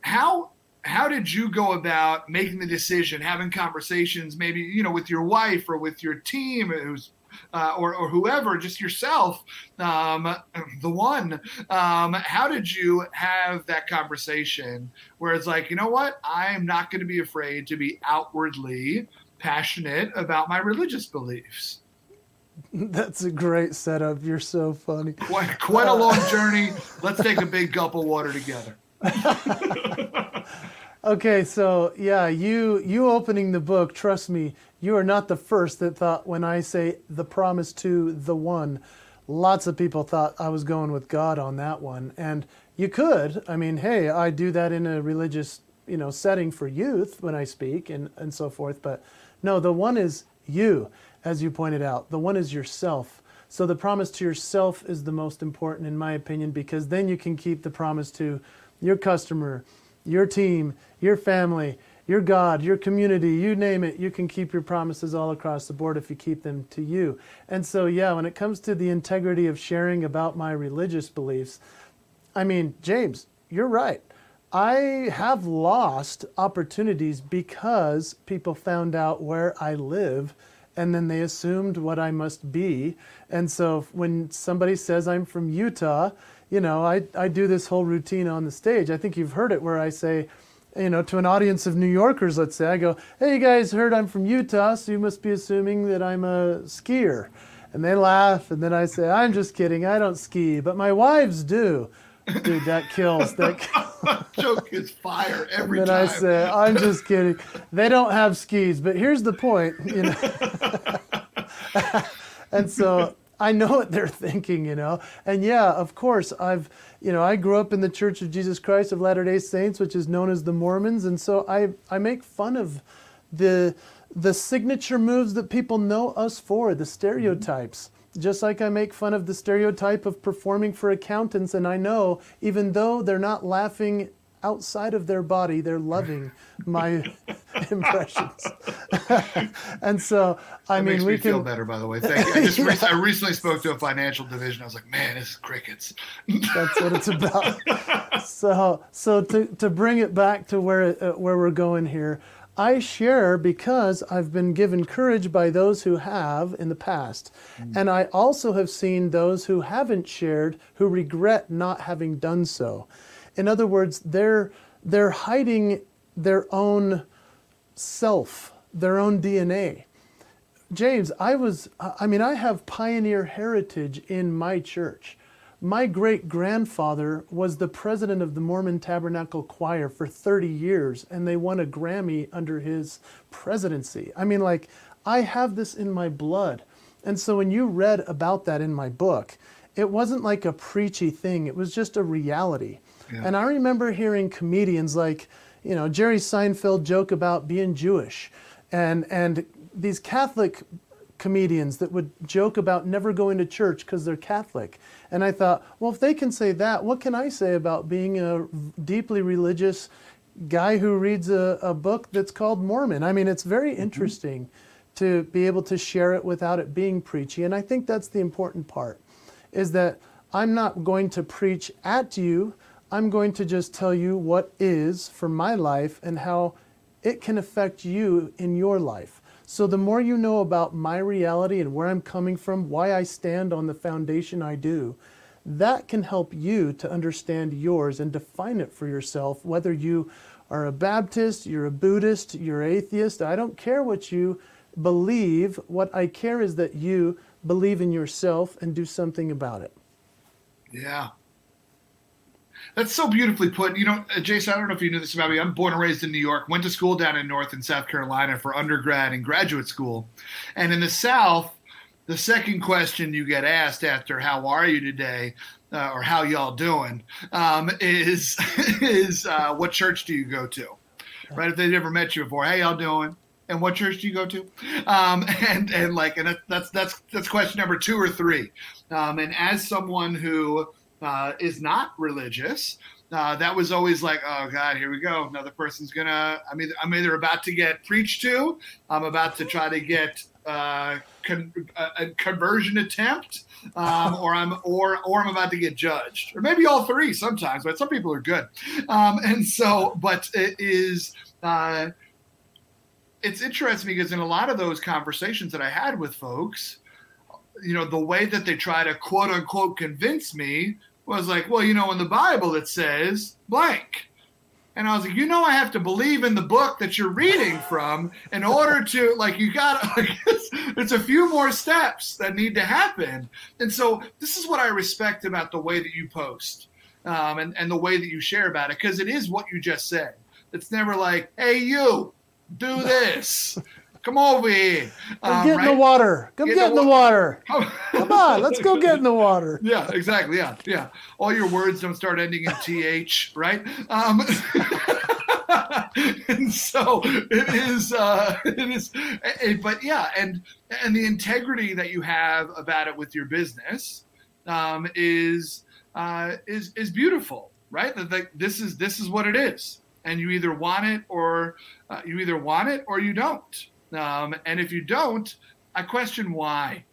how how did you go about making the decision, having conversations, maybe you know, with your wife or with your team who's uh, or, or whoever, just yourself, um, the one. Um, how did you have that conversation where it's like, you know what? I'm not going to be afraid to be outwardly passionate about my religious beliefs. That's a great setup. You're so funny. Quite, quite a long journey. Let's take a big gulp of water together. okay, so yeah, you you opening the book, trust me, you are not the first that thought when I say the promise to the one. Lots of people thought I was going with God on that one. And you could. I mean, hey, I do that in a religious, you know, setting for youth when I speak and, and so forth. But no, the one is you, as you pointed out. The one is yourself. So the promise to yourself is the most important, in my opinion, because then you can keep the promise to your customer, your team, your family, your God, your community, you name it, you can keep your promises all across the board if you keep them to you. And so, yeah, when it comes to the integrity of sharing about my religious beliefs, I mean, James, you're right. I have lost opportunities because people found out where I live and then they assumed what I must be. And so when somebody says I'm from Utah, you know, I, I do this whole routine on the stage. I think you've heard it where I say, you know, to an audience of New Yorkers, let's say, I go, hey, you guys heard I'm from Utah, so you must be assuming that I'm a skier. And they laugh, and then I say, I'm just kidding, I don't ski, but my wives do. Dude, that kills. That kills. joke is fire every and then time. I say, I'm just kidding. They don't have skis, but here's the point, you know. and so I know what they're thinking, you know. And yeah, of course, I've, you know, I grew up in the Church of Jesus Christ of Latter-day Saints, which is known as the Mormons, and so I I make fun of the the signature moves that people know us for, the stereotypes. Mm-hmm. Just like I make fun of the stereotype of performing for accountants, and I know even though they're not laughing outside of their body, they're loving my impressions. and so, I That mean, makes we me can. feel better, by the way. Thank you. I just re- I recently spoke to a financial division. I was like, man, this is crickets. That's what it's about. so, so to, to bring it back to where uh, where we're going here, I share because I've been given courage by those who have in the past, and I also have seen those who haven't shared who regret not having done so. In other words, they're they're hiding their own self, their own DNA. James, I was, I mean, I have pioneer heritage in my church. My great grandfather was the president of the Mormon Tabernacle Choir for 30 years, and they won a Grammy under his presidency. I mean, like, I have this in my blood. And so when you read about that in my book, it wasn't like a preachy thing, it was just a reality. Yeah. And I remember hearing comedians like, you know, Jerry Seinfeld joke about being Jewish, and and these Catholic comedians that would joke about never going to church because they're Catholic. And I thought, well, if they can say that, what can I say about being a deeply religious guy who reads a, a book that's called Mormon? I mean, it's very mm-hmm. interesting to be able to share it without it being preachy. And I think that's the important part is that I'm not going to preach at you. I'm going to just tell you what is for my life and how it can affect you in your life. So the more you know about my reality and where I'm coming from, why I stand on the foundation I do, that can help you to understand yours and define it for yourself, whether you are a Baptist, you're a Buddhist, you're atheist. I don't care what you believe. What I care is that you believe in yourself and do something about it. Yeah. That's so beautifully put. You know, uh, Jason, I don't know if you knew this about me. I'm born and raised in New York, went to school down in North and South Carolina for undergrad and graduate school. And in the South, the second question you get asked after "How are you today?" Uh, or "How y'all doing?" Um, is is uh, what church do you go to? Right? If they've never met you before, "How y'all doing?" and what church do you go to? Um, and and like, and that's that's that's question number two or three. Um, and as someone who uh, is not religious, uh, that was always like, oh God, here we go. Another person's gonna. I mean, I'm either about to get preached to, I'm about to try to get uh, con- a, a, conversion attempt, um, or I'm or or I'm about to get judged, or maybe all three sometimes. But some people are good, um, and so, but it is. Uh, it's interesting because in a lot of those conversations that I had with folks, you know, the way that they try to quote unquote convince me was like, well, you know, in the Bible it says blank. And I was like, you know, I have to believe in the book that you're reading from in order to, like, you got, like, it's, it's a few more steps that need to happen. And so this is what I respect about the way that you post um, and, and the way that you share about it, because it is what you just said. It's never like, hey, you, do this. Come over here. Um, get right? in the water. Come get, get in the, water. water. Come on, let's go get in the water. Yeah, exactly. Yeah, yeah. All your words don't start ending in th, right? Um, and so it is. Uh, it is. But yeah, and and the integrity that you have about it with your business um, is uh, is is beautiful, right? That this is this is what it is, and you either want it or uh, you either want it or you don't. Um, and if you don't, I question why.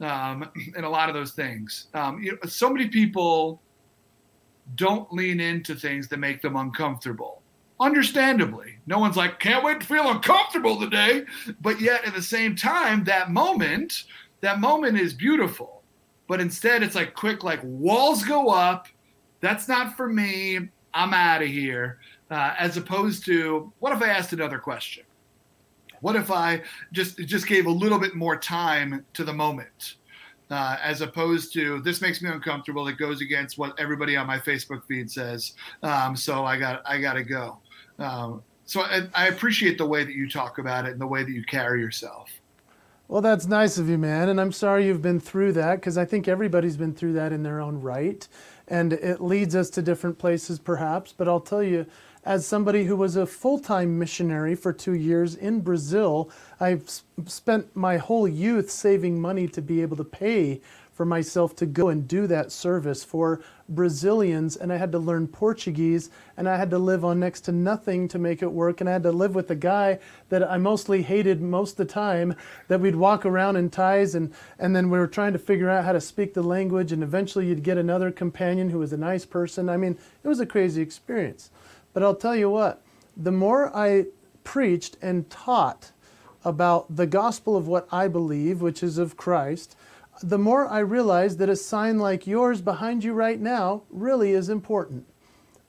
Um, and a lot of those things. Um, you know, so many people don't lean into things that make them uncomfortable. Understandably, no one's like, can't wait to feel uncomfortable today. But yet, at the same time, that moment, that moment is beautiful. But instead, it's like quick, like walls go up. That's not for me. I'm out of here. Uh, as opposed to, what if I asked another question? What if I just just gave a little bit more time to the moment, uh, as opposed to this makes me uncomfortable. It goes against what everybody on my Facebook feed says. Um, so I got I got to go. Um, so I, I appreciate the way that you talk about it and the way that you carry yourself. Well, that's nice of you, man. And I'm sorry you've been through that because I think everybody's been through that in their own right. And it leads us to different places, perhaps. But I'll tell you, as somebody who was a full time missionary for two years in Brazil, I've spent my whole youth saving money to be able to pay for myself to go and do that service for Brazilians. And I had to learn Portuguese and I had to live on next to nothing to make it work. And I had to live with a guy that I mostly hated most of the time, that we'd walk around in ties and, and then we were trying to figure out how to speak the language. And eventually you'd get another companion who was a nice person. I mean, it was a crazy experience. But I'll tell you what, the more I preached and taught about the gospel of what I believe, which is of Christ, the more I realized that a sign like yours behind you right now really is important.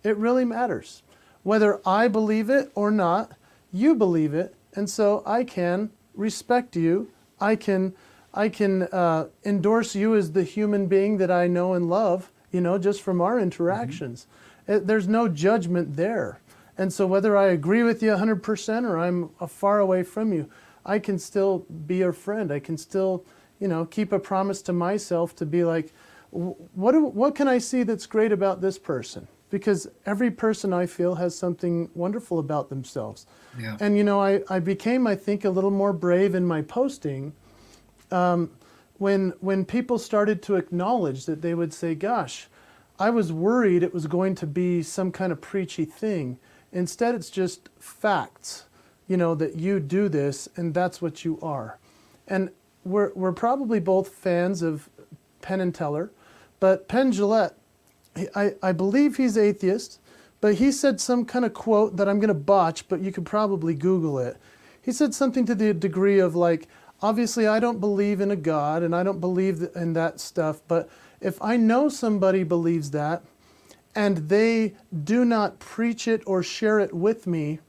It really matters. Whether I believe it or not, you believe it, and so I can respect you. I can, I can uh, endorse you as the human being that I know and love. You know, just from our interactions. Mm-hmm. Uh, there's no judgment there. And so, whether I agree with you 100% or I'm far away from you, I can still be your friend. I can still, you know, keep a promise to myself to be like, what, do, what can I see that's great about this person? because every person I feel has something wonderful about themselves. Yeah. And you know, I, I became, I think, a little more brave in my posting um, when when people started to acknowledge that they would say, "Gosh, I was worried it was going to be some kind of preachy thing. Instead, it's just facts. You know that you do this, and that's what you are." And we're we're probably both fans of Penn and Teller, but Penn Jillette, I, I believe he's atheist, but he said some kind of quote that I'm going to botch, but you could probably Google it. He said something to the degree of like, obviously I don't believe in a God and I don't believe in that stuff, but if I know somebody believes that and they do not preach it or share it with me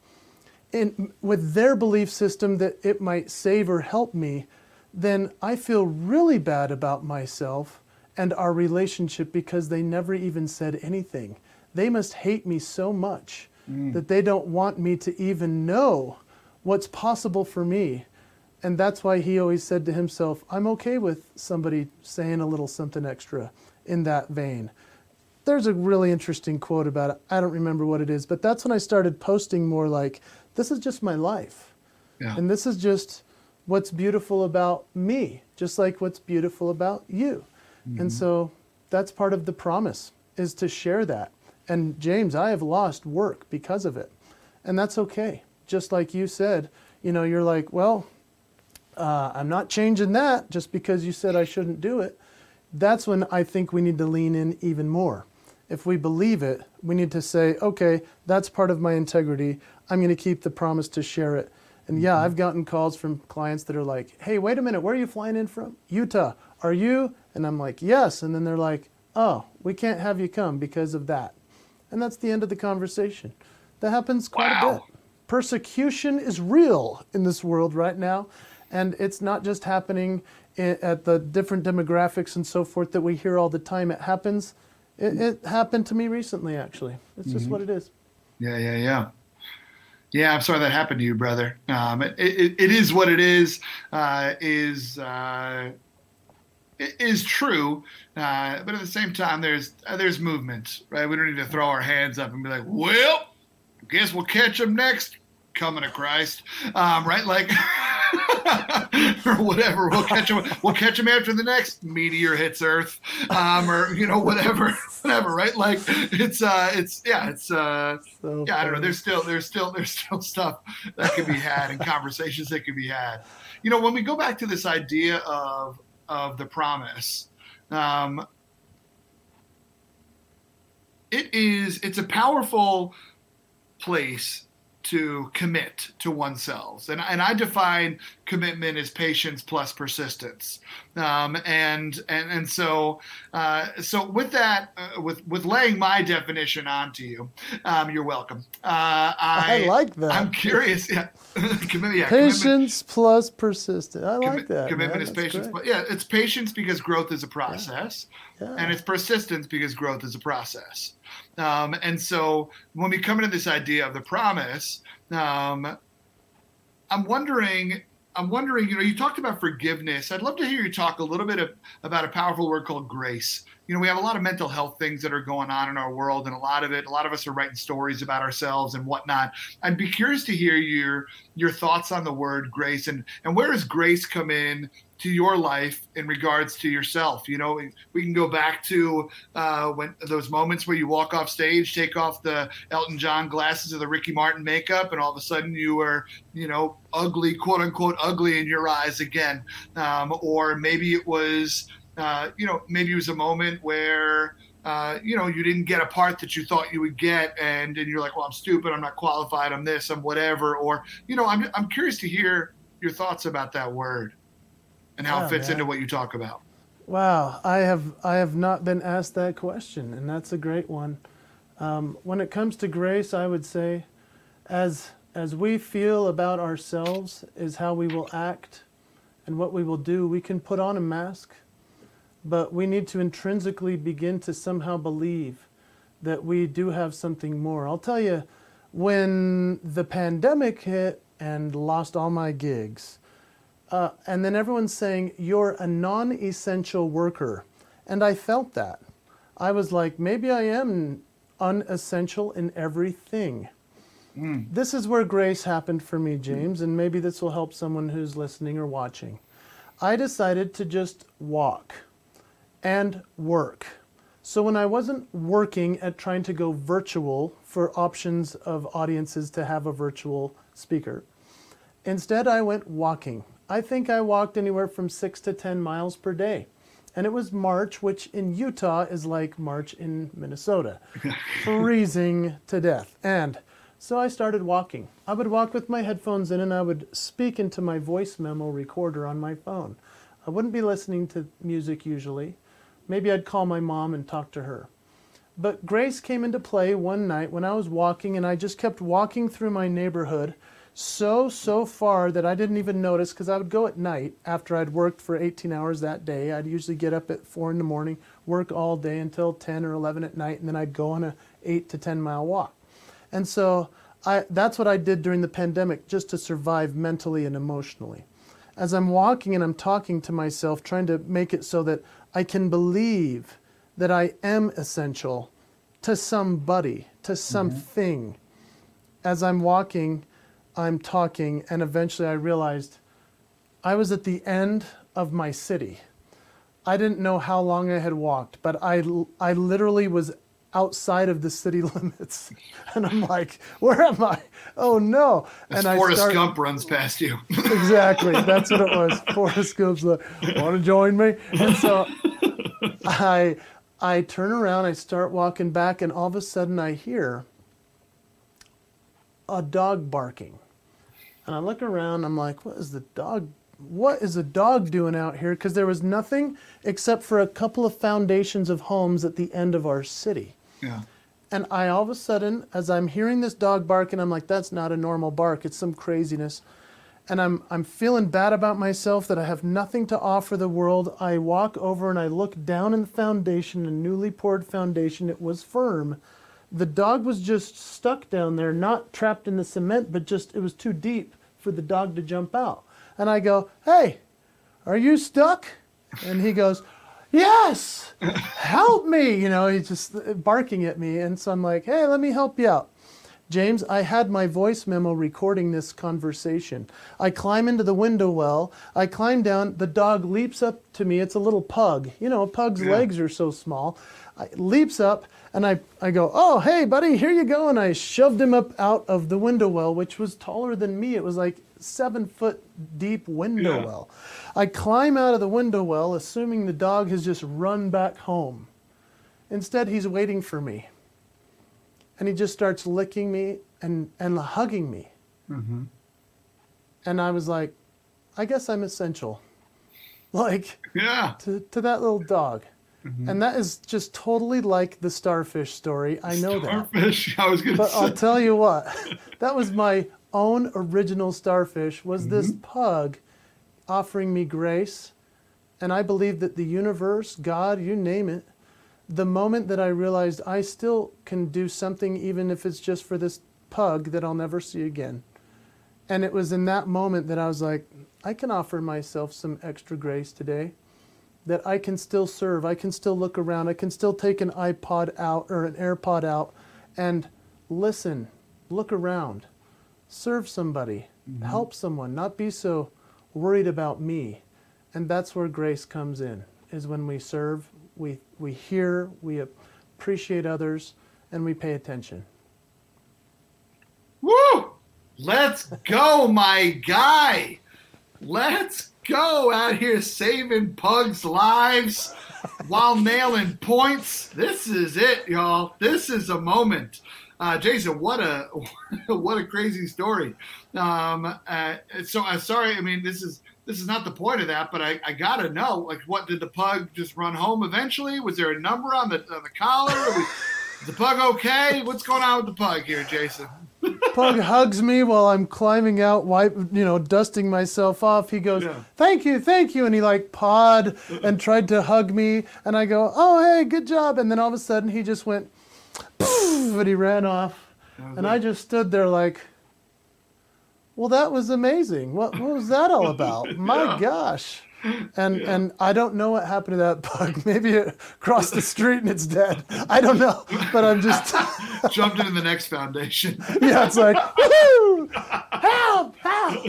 in, with their belief system that it might save or help me, then I feel really bad about myself and our relationship because they never even said anything. They must hate me so much mm. that they don't want me to even know what's possible for me. And that's why he always said to himself, I'm okay with somebody saying a little something extra in that vein. There's a really interesting quote about it. I don't remember what it is, but that's when I started posting more like, this is just my life. Yeah. And this is just what's beautiful about me, just like what's beautiful about you. Mm-hmm. And so that's part of the promise is to share that. And James, I have lost work because of it. And that's okay. Just like you said, you know, you're like, well, uh, I'm not changing that just because you said I shouldn't do it. That's when I think we need to lean in even more. If we believe it, we need to say, okay, that's part of my integrity. I'm going to keep the promise to share it. And yeah, mm-hmm. I've gotten calls from clients that are like, hey, wait a minute, where are you flying in from? Utah. Are you? And I'm like, yes. And then they're like, oh, we can't have you come because of that. And that's the end of the conversation. That happens quite wow. a bit. Persecution is real in this world right now. And it's not just happening at the different demographics and so forth that we hear all the time. It happens. It, it happened to me recently, actually. It's just mm-hmm. what it is. Yeah, yeah, yeah. Yeah, I'm sorry that happened to you, brother. Um, it, it, it is what it is. Uh, is uh, is true, uh, but at the same time, there's uh, there's movement, right? We don't need to throw our hands up and be like, "Well, guess we'll catch them next." Coming to Christ, um, right? Like, or whatever. We'll catch them. We'll catch them after the next meteor hits Earth, um, or you know, whatever, whatever. Right? Like, it's uh, it's yeah, it's uh, so yeah. I don't know. There's still there's still there's still stuff that can be had and conversations that can be had. You know, when we go back to this idea of of the promise. Um, it is it's a powerful place to commit to oneself. And, and I define commitment as patience plus persistence. Um, and, and, and so, uh, so with that, uh, with, with laying my definition onto you, um, you're welcome. Uh, I, I, like that. I'm curious. Yeah. commitment, yeah, patience plus persistence. I like that. Commitment man. is That's patience. But yeah, it's patience because growth is a process. Yeah. Yeah. And it's persistence because growth is a process. Um, and so when we come into this idea of the promise, um, I'm wondering. I'm wondering, you know, you talked about forgiveness. I'd love to hear you talk a little bit of, about a powerful word called grace. You know, we have a lot of mental health things that are going on in our world, and a lot of it, a lot of us are writing stories about ourselves and whatnot. I'd be curious to hear your your thoughts on the word grace and and where does grace come in to your life in regards to yourself. You know, we can go back to uh, when those moments where you walk off stage, take off the Elton John glasses or the Ricky Martin makeup, and all of a sudden you were, you know, ugly, quote unquote, ugly in your eyes again. Um, or maybe it was, uh, you know, maybe it was a moment where. Uh, you know, you didn't get a part that you thought you would get, and, and you're like, well, I'm stupid, I'm not qualified, I'm this, I'm whatever. Or, you know, I'm, I'm curious to hear your thoughts about that word and how yeah, it fits man. into what you talk about. Wow, I have I have not been asked that question, and that's a great one. Um, when it comes to grace, I would say, as as we feel about ourselves is how we will act, and what we will do. We can put on a mask, but we need to intrinsically begin to somehow believe that we do have something more. I'll tell you, when the pandemic hit and lost all my gigs uh, and then everyone's saying, You're a non essential worker. And I felt that. I was like, Maybe I am unessential in everything. This is where grace happened for me, James, and maybe this will help someone who's listening or watching. I decided to just walk and work. So when I wasn't working at trying to go virtual for options of audiences to have a virtual speaker, instead I went walking. I think I walked anywhere from six to 10 miles per day. And it was March, which in Utah is like March in Minnesota, freezing to death. And so I started walking. I would walk with my headphones in and I would speak into my voice memo recorder on my phone. I wouldn't be listening to music usually. Maybe I'd call my mom and talk to her. But grace came into play one night when I was walking and I just kept walking through my neighborhood so, so far that I didn't even notice because I would go at night after I'd worked for 18 hours that day. I'd usually get up at 4 in the morning, work all day until 10 or 11 at night, and then I'd go on a 8 to 10 mile walk. And so I, that's what I did during the pandemic just to survive mentally and emotionally. As I'm walking and I'm talking to myself, trying to make it so that I can believe that I am essential to somebody, to mm-hmm. something. As I'm walking, I'm talking, and eventually I realized I was at the end of my city. I didn't know how long I had walked, but I, I literally was outside of the city limits. And I'm like, where am I? Oh no. As and Forrest I start, Gump runs past you. exactly. That's what it was. Forrest Gump's like, want to join me? And so I I turn around, I start walking back, and all of a sudden I hear a dog barking. And I look around, I'm like, what is the dog? What is the dog doing out here? Because there was nothing except for a couple of foundations of homes at the end of our city. yeah. And I all of a sudden, as I'm hearing this dog bark, and I'm like, that's not a normal bark, it's some craziness. And I'm, I'm feeling bad about myself that I have nothing to offer the world. I walk over and I look down in the foundation, a newly poured foundation. It was firm. The dog was just stuck down there, not trapped in the cement, but just, it was too deep for the dog to jump out. And I go, hey, are you stuck? And he goes, yes, help me. You know, he's just barking at me. And so I'm like, hey, let me help you out. James, I had my voice memo recording this conversation. I climb into the window well. I climb down. The dog leaps up to me. It's a little pug. You know, a pug's Yeah. legs are so small. I, leaps up, and I, I go, Oh, hey, buddy, here you go. And I shoved him up out of the window well, which was taller than me. It was like seven foot deep window Yeah. well. I climb out of the window well, assuming the dog has just run back home. Instead, he's waiting for me. And he just starts licking me and, and hugging me. Mm-hmm. And I was like, I guess I'm essential. Like Yeah. to, to that little dog. Mm-hmm. And that is just totally like the starfish story. I know that. Starfish. I was going to But I'll tell you what, that was my own original starfish was this mm-hmm. pug offering me grace. And I believe that the universe, God, you name it, the moment that I realized I still can do something, even if it's just for this pug that I'll never see again. And it was in that moment that I was like, I can offer myself some extra grace today. That I can still serve. I can still look around. I can still take an iPod out or an AirPod out and listen, look around, serve somebody, mm-hmm. help someone, not be so worried about me. And that's where grace comes in, is when we serve, we, we hear, we appreciate others, and we pay attention. Woo! Let's go, my guy. Let's go out here saving pugs' lives while nailing points. This is it, y'all. This is a moment. Uh, Jason, what a what a crazy story. Um, uh, so uh, sorry. I mean, this is this is not the point of that, but I, I gotta know. Like, what did the pug just run home eventually? Was there a number on the on the collar? Is the pug okay? What's going on with the pug here, Jason? Pug hugs me while I'm climbing out, wipe, you know, dusting myself off. He goes, Yeah. "Thank you, thank you," and he like pawed and tried to hug me, and I go, "Oh, hey, good job!" And then all of a sudden, he just went, poof, and he ran off, and I just stood there like, "Well, that was amazing. What, what was that all about? My Yeah. gosh!" And yeah. and I don't know what happened to that bug. Maybe it crossed the street and it's dead. I don't know, but I'm just jumped into the next foundation. yeah, it's like help, help.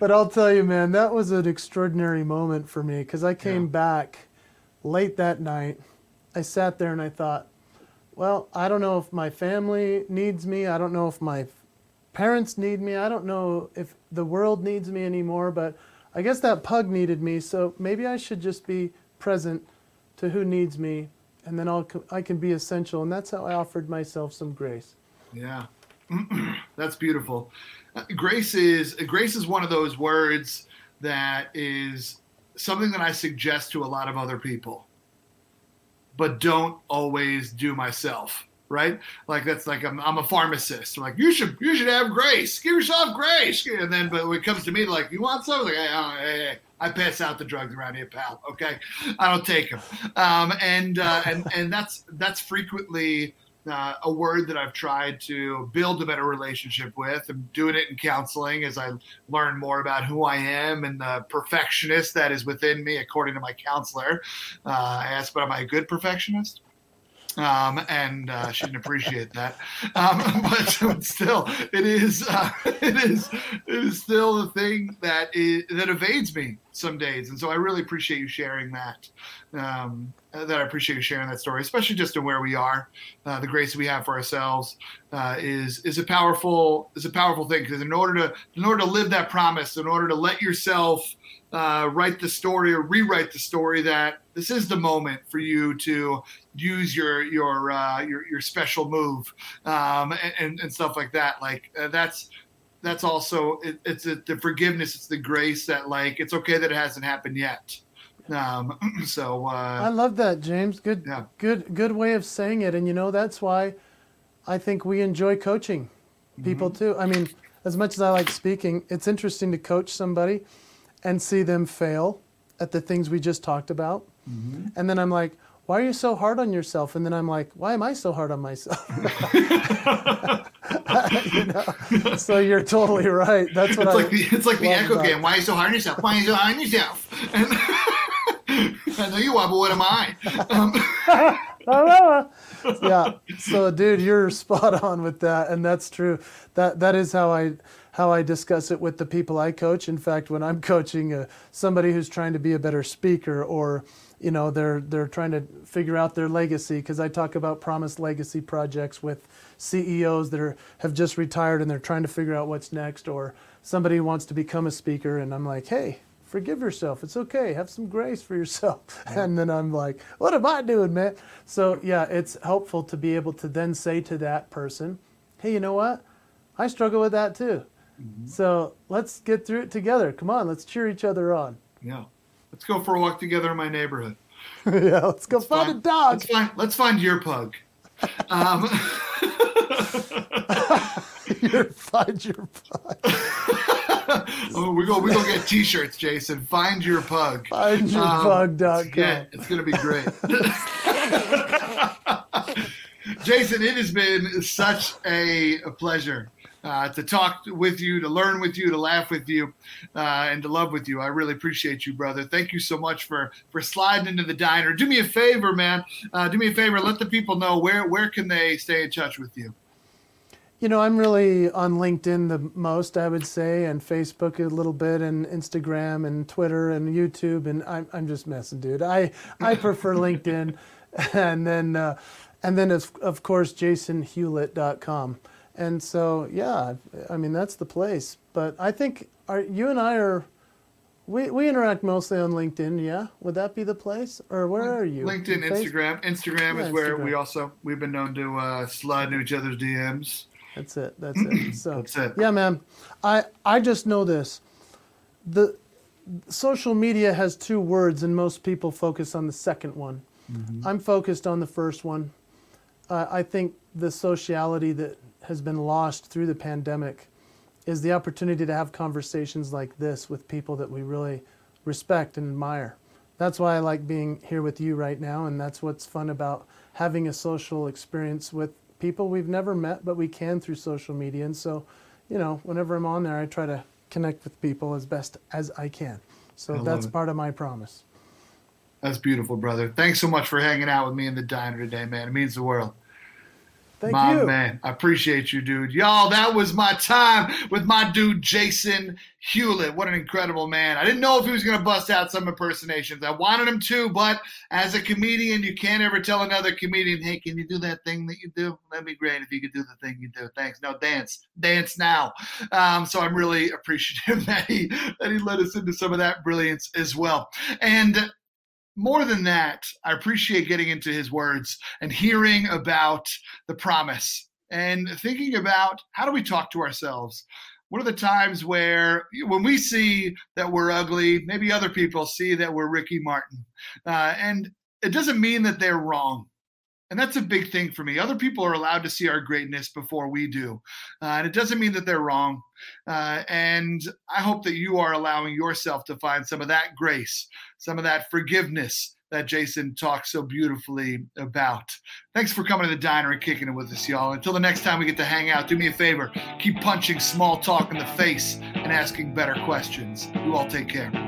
but I'll tell you, man, that was an extraordinary moment for me because I came yeah. back late that night. I sat there and I thought, well, I don't know if my family needs me. I don't know if my parents need me. I don't know if the world needs me anymore, but I guess that pug needed me. So maybe I should just be present to who needs me, and then I'll I can be essential. And that's how I offered myself some grace. Yeah, that's beautiful. Uh, grace is grace is one of those words that is something that I suggest to a lot of other people, but don't always do myself right? Like that's like I'm, I'm a pharmacist. I'm like you should you should have grace. Give yourself grace. And then, but when it comes to me, like you want something, like, hey, hey, hey, I pass out the drugs around here, pal. Okay, I don't take them. Um, and uh, and and that's that's frequently. Uh, a word that I've tried to build a better relationship with. I'm doing it in counseling as I learn more about who I am and the perfectionist that is within me, according to my counselor. Uh, I asked, but am I a good perfectionist? Um, and uh, she didn't appreciate that. Um, but, still, it is uh, it is it is still the thing that is, that evades me some days, and so I really appreciate you sharing that. Um, that I appreciate you sharing that story, especially just in where we are. Uh, the grace we have for ourselves uh, is is a powerful is a powerful thing because in order to in order to live that promise, in order to let yourself uh, write the story or rewrite the story that this is the moment for you to use your your uh, your, your special move um, and, and stuff like that. Like uh, that's that's also it, it's a, the forgiveness, it's the grace that like it's okay that it hasn't happened yet. Um, so uh, I love that, James. Good, yeah. good, good way of saying it. And you know that's why I think we enjoy coaching people mm-hmm. too. I mean, as much as I like speaking, it's interesting to coach somebody and see them fail at the things we just talked about. Mm-hmm. And then I'm like, why are you so hard on yourself? And then I'm like, why am I so hard on myself? you know? So you're totally right. That's what it's I like. The, it's like the echo about. game. Why are you so hard on yourself? Why are you so hard on yourself? And I know you are, but what am I? Um, yeah. So, dude, you're spot on with that, and that's true. That that is how I how I discuss it with the people I coach. In fact, when I'm coaching uh, somebody who's trying to be a better speaker or you know they're they're trying to figure out their legacy because I talk about promised legacy projects with CEOs that are have just retired and they're trying to figure out what's next or somebody wants to become a speaker and I'm like, "Hey, forgive yourself. It's okay. Have some grace for yourself." Yeah. And then I'm like, "What am I doing, man?" So, yeah, it's helpful to be able to then say to that person, "Hey, you know what? I struggle with that too." Mm-hmm. So let's get through it together. Come on, let's cheer each other on. Yeah. Let's go for a walk together in my neighborhood. yeah, let's go let's find, find, a dog. Let's find, let's find your pug. Um, your, find your pug. oh, we go we go get t-shirts, Jason. Find your pug. Find your um, pug.com. Yeah, it's gonna be great. Jason, it has been such a, a pleasure uh, to talk with you, to learn with you, to laugh with you, uh, and to love with you. I really appreciate you, brother. Thank you so much for for sliding into the diner. Do me a favor, man. Uh, do me a favor. Let the people know where where can they stay in touch with you. You know, I'm really on LinkedIn the most, I would say, and Facebook a little bit, and Instagram, and Twitter, and YouTube, and I'm I'm just messing, dude. I I prefer LinkedIn, and then uh, and then of of course JasonHewlett.com. And so, yeah, I mean, that's the place. But I think our, you and I are, we, we interact mostly on LinkedIn, yeah? Would that be the place? Or where are you? LinkedIn, Instagram. Instagram yeah, is where Instagram. we also, we've been known to uh, slide into each other's DMs. That's it. That's it. So, that's it. Yeah, man. I, I just know this. The social media has two words, and most people focus on the second one. Mm-hmm. I'm focused on the first one. Uh, I think the sociality that has been lost through the pandemic is the opportunity to have conversations like this with people that we really respect and admire. That's why I like being here with you right now, and that's what's fun about having a social experience with people we've never met, but we can through social media. And so, you know, whenever I'm on there, I try to connect with people as best as I can. So that's part of my promise. That's beautiful, brother. Thanks so much for hanging out with me in the diner today, man. It means the world. Thank my you. man. I appreciate you, dude. Y'all, that was my time with my dude, Jason Hewlett. What an incredible man. I didn't know if he was going to bust out some impersonations. I wanted him to, but as a comedian, you can't ever tell another comedian, hey, can you do that thing that you do? That'd be great if you could do the thing you do. Thanks. No, dance. Dance now. Um, so I'm really appreciative that he, that he let us into some of that brilliance as well. And more than that, I appreciate getting into his words and hearing about the promise and thinking about how do we talk to ourselves? What are the times where, when we see that we're ugly, maybe other people see that we're Ricky Martin? Uh, and it doesn't mean that they're wrong. And that's a big thing for me. Other people are allowed to see our greatness before we do. Uh, and it doesn't mean that they're wrong. Uh, and I hope that you are allowing yourself to find some of that grace, some of that forgiveness that Jason talks so beautifully about. Thanks for coming to the diner and kicking it with us, y'all. Until the next time we get to hang out, do me a favor keep punching small talk in the face and asking better questions. You all take care.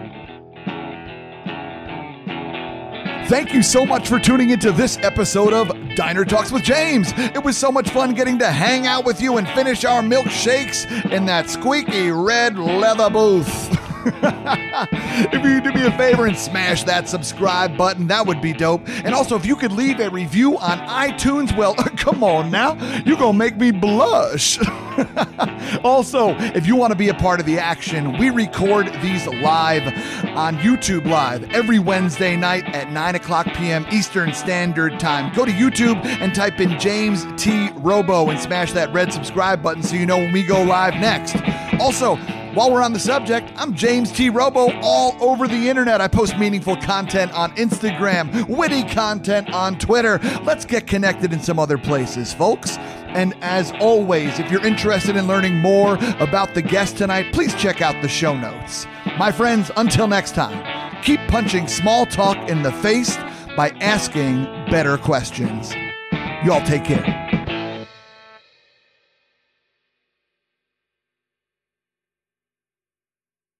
Thank you so much for tuning into this episode of Diner Talks with James. It was so much fun getting to hang out with you and finish our milkshakes in that squeaky red leather booth. if you do me a favor and smash that subscribe button, that would be dope. And also, if you could leave a review on iTunes, well, come on now, you're gonna make me blush. also, if you want to be a part of the action, we record these live on YouTube Live every Wednesday night at 9 o'clock p.m. Eastern Standard Time. Go to YouTube and type in James T. Robo and smash that red subscribe button so you know when we go live next. Also, while we're on the subject, I'm James T. Robo all over the internet. I post meaningful content on Instagram, witty content on Twitter. Let's get connected in some other places, folks. And as always, if you're interested in learning more about the guest tonight, please check out the show notes. My friends, until next time, keep punching small talk in the face by asking better questions. Y'all take care.